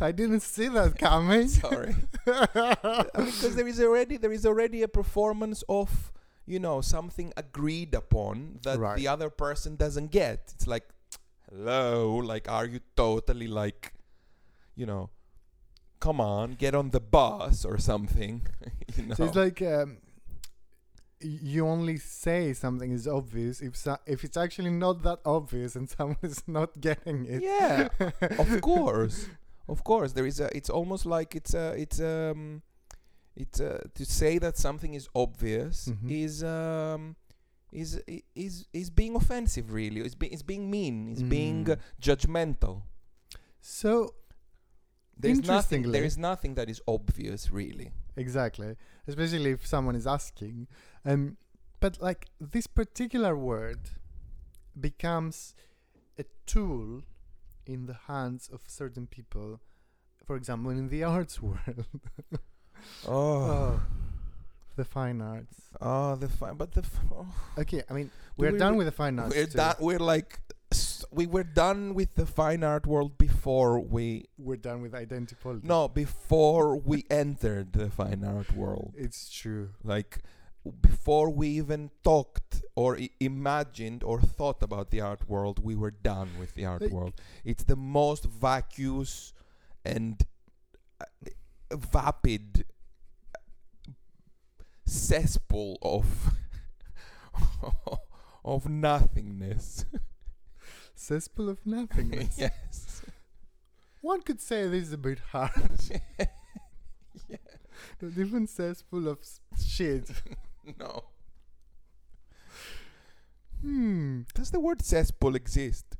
[LAUGHS] I didn't see that coming. Sorry, because there is already there is already a performance of you know something agreed upon that Right. the other person doesn't get. It's like, hello, like, are you totally like, you know, come on, get on the bus or something. [LAUGHS] you know, So it's like um, you only say something is obvious if so- if it's actually not that obvious and [LAUGHS] someone is not getting it. Yeah, [LAUGHS] of course, of course. There is a. It's almost like it's a. It's um. It's uh, to say that something is obvious Mhm. is um. Is is is being offensive? Really, it's, be, it's being mean. It's being uh, Mm. judgmental. So There's nothing. There is nothing that is obvious, really. exactly, especially if someone is asking, um, but like this particular word becomes a tool in the hands of certain people. For example, in the [LAUGHS] arts world, Oh, the fine arts. oh, the fine, but the. F- oh. Okay, I mean we're we- done with the fine arts. We're done. We're like. S- We were done with the fine art world before we We're done with identity politics. No, before we entered the fine art world. it's true. Like before we even talked or I- imagined or thought about the art world, we were done with the art Like- world. It's the most vacuous and uh, vapid cesspool of [LAUGHS] of nothingness. [LAUGHS] Cesspool of nothingness. [LAUGHS] yes. One could say this is a bit harsh. [LAUGHS] yeah. A different cesspool of shit. [LAUGHS] No. Hmm. Does the word cesspool exist?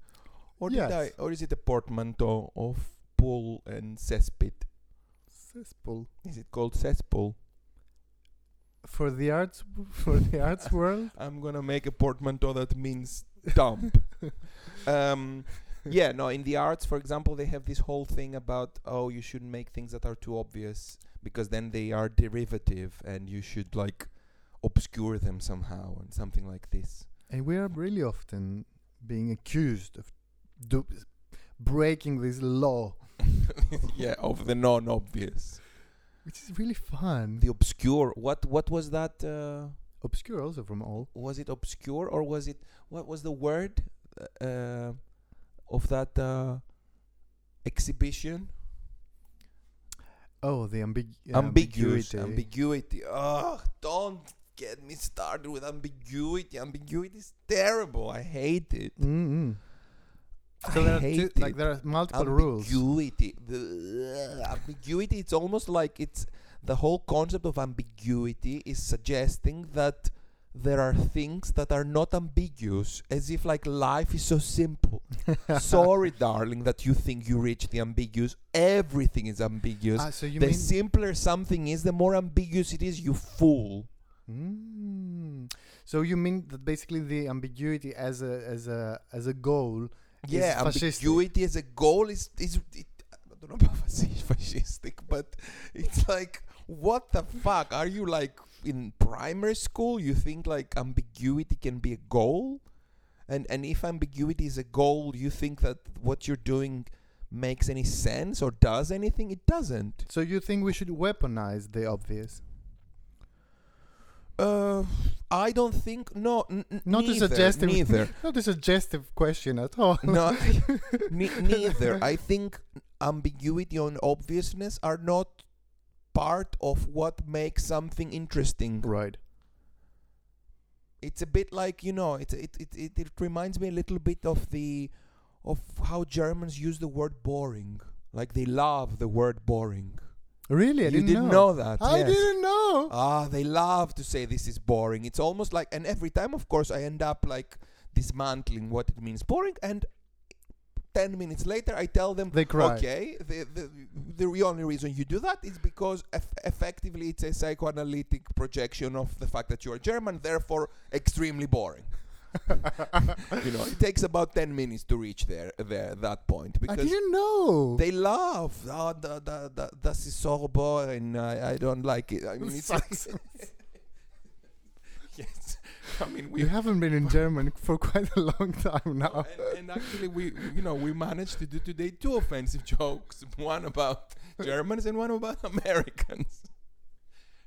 Or did I or is it a portmanteau of pool and cesspit? Cesspool. Is it called cesspool? For the arts for the arts world? I'm gonna make a portmanteau that means dump. um yeah, no, in the arts, for example, they have this whole thing about oh you shouldn't make things that are too obvious because then they are derivative and you should like obscure them somehow and something like this. And we are really often being accused of do- breaking this law, [LAUGHS] yeah, of the non obvious. which is really fun. The obscure what what was that uh Obscure also from all. was it obscure or was it what was the word uh, uh, of that uh, exhibition Oh, the ambiguous ambiguity. ambiguity oh don't get me started with ambiguity ambiguity is terrible i hate it Mm-hmm. So I there are two, hate like there are multiple rules. ambiguity ambiguity it's almost like it's the whole concept of ambiguity is suggesting that there are things that are not ambiguous as if like life is so simple. [LAUGHS] Sorry darling that you think you reach the ambiguous. Everything is ambiguous. Ah, so you the simpler something is the more ambiguous it is you fool. Mm. So you mean that basically the ambiguity as a as a as a goal yeah ambiguity as a goal is is it, I don't know about fasci- [LAUGHS] fascistic but it's like what the fuck? Are you like in primary school? You think like ambiguity can be a goal? And and if ambiguity is a goal you think that what you're doing makes any sense or does anything? It doesn't. So you think we should weaponize the obvious? uh i don't think no n- Not a suggestive neither. [LAUGHS] Not a suggestive question at all. [LAUGHS] no [LAUGHS] ne- neither. I think ambiguity and obviousness are not part of what makes something interesting Right. it's a bit like you know it it, it it it reminds me a little bit of the of how germans use the word boring like they love the word boring Really, I you didn't, know. that. I yes. didn't know. Ah, they love to say this is boring. It's almost like, and every time, of course, I end up like dismantling what it means boring. And ten minutes later, I tell them, They cry. okay, the, the the only reason you do that is because eff- effectively it's a psychoanalytic projection of the fact that you are German, therefore extremely boring. [LAUGHS] you know, it takes about ten minutes to reach there, there that point ah, I because didn't know. they love. Oh, the, ah, the, the, das ist so boring. I, I don't like it. I mean, it's Sucks. [LAUGHS] yes. I mean, we you haven't been in [LAUGHS] Germany for quite a long time now. and, and actually we you know we managed to do today two offensive [LAUGHS] jokes one about germans and one about [LAUGHS] americans.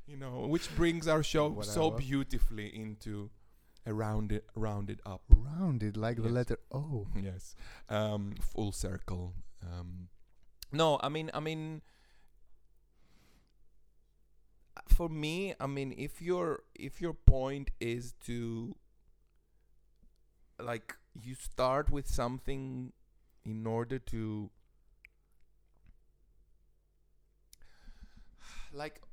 You know which brings our show so beautifully into a rounded rounded up. Rounded like the letter O. yes. Um full circle. Um no i mean i mean for me i mean if your if your point is to like you start with something in order to [SIGHS] like [SIGHS]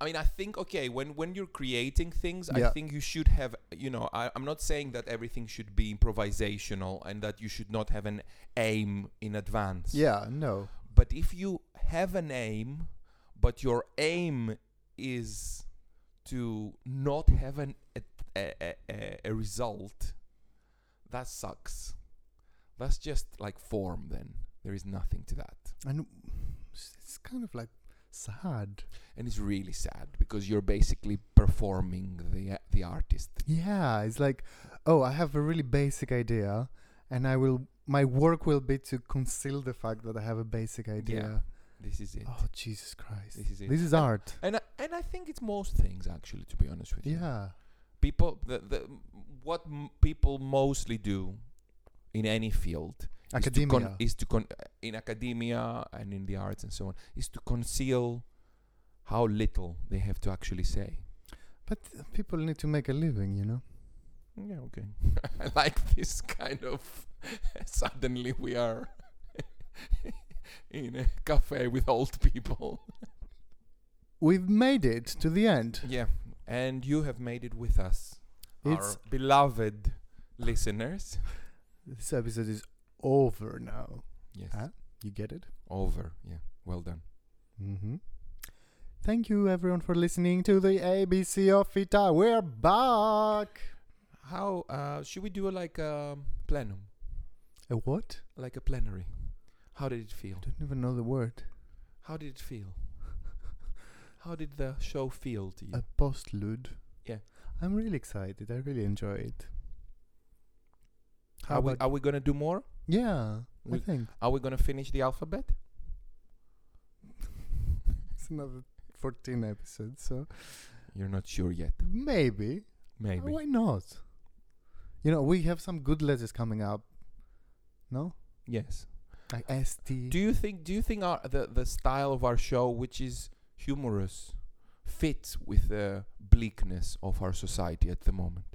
I mean, I think okay when when you're creating things, I think you should have you know I, I'm not saying that everything should be improvisational and that you should not have an aim in advance. Yeah, no. But if you have an aim, but your aim is to not have an a, a, a, a result, that sucks. That's just like form. Then there is nothing to that, And it's it's kind of like sad. and it's really sad because you're basically performing the the artist. Yeah, it's like, oh, I have a really basic idea, and I will. My work will be to conceal the fact that I have a basic idea. This is it. Oh Jesus Christ! This is it. This is And- art. And I, and I think it's most things actually. To be honest with you. Yeah. people the, the what m- people mostly do in any field is to, con- Academia. is to con- in academia and in the arts and so on is to conceal how little they have to actually say But uh, people need to make a living, you know. yeah okay [LAUGHS] i like this kind of [LAUGHS] suddenly we are [LAUGHS] in a cafe with old people [LAUGHS] We've made it to the end. yeah and you have made it with us It's our beloved listeners this episode is over now. yes Huh? You get it? over yeah well done Mm-hmm. Thank you everyone for listening to the ABC of FYTA. We're back. How uh, should we do a, like a plenum, A what? like a plenary? How did it feel? I don't even know the word. How did it feel? [LAUGHS] How did the show feel to you? A postlude. Yeah. I'm really excited. I really enjoy it. are, we, are we gonna do more? yeah, I we- think Are we gonna finish the alphabet? [LAUGHS] it's another 14 episodes, so You're not sure yet. maybe. Maybe. Why not? You know, we have some good letters coming up. No? Yes. Like ST. Do you think? Do you think our the the style of our show, which is humorous, fits with the bleakness of our society at the moment?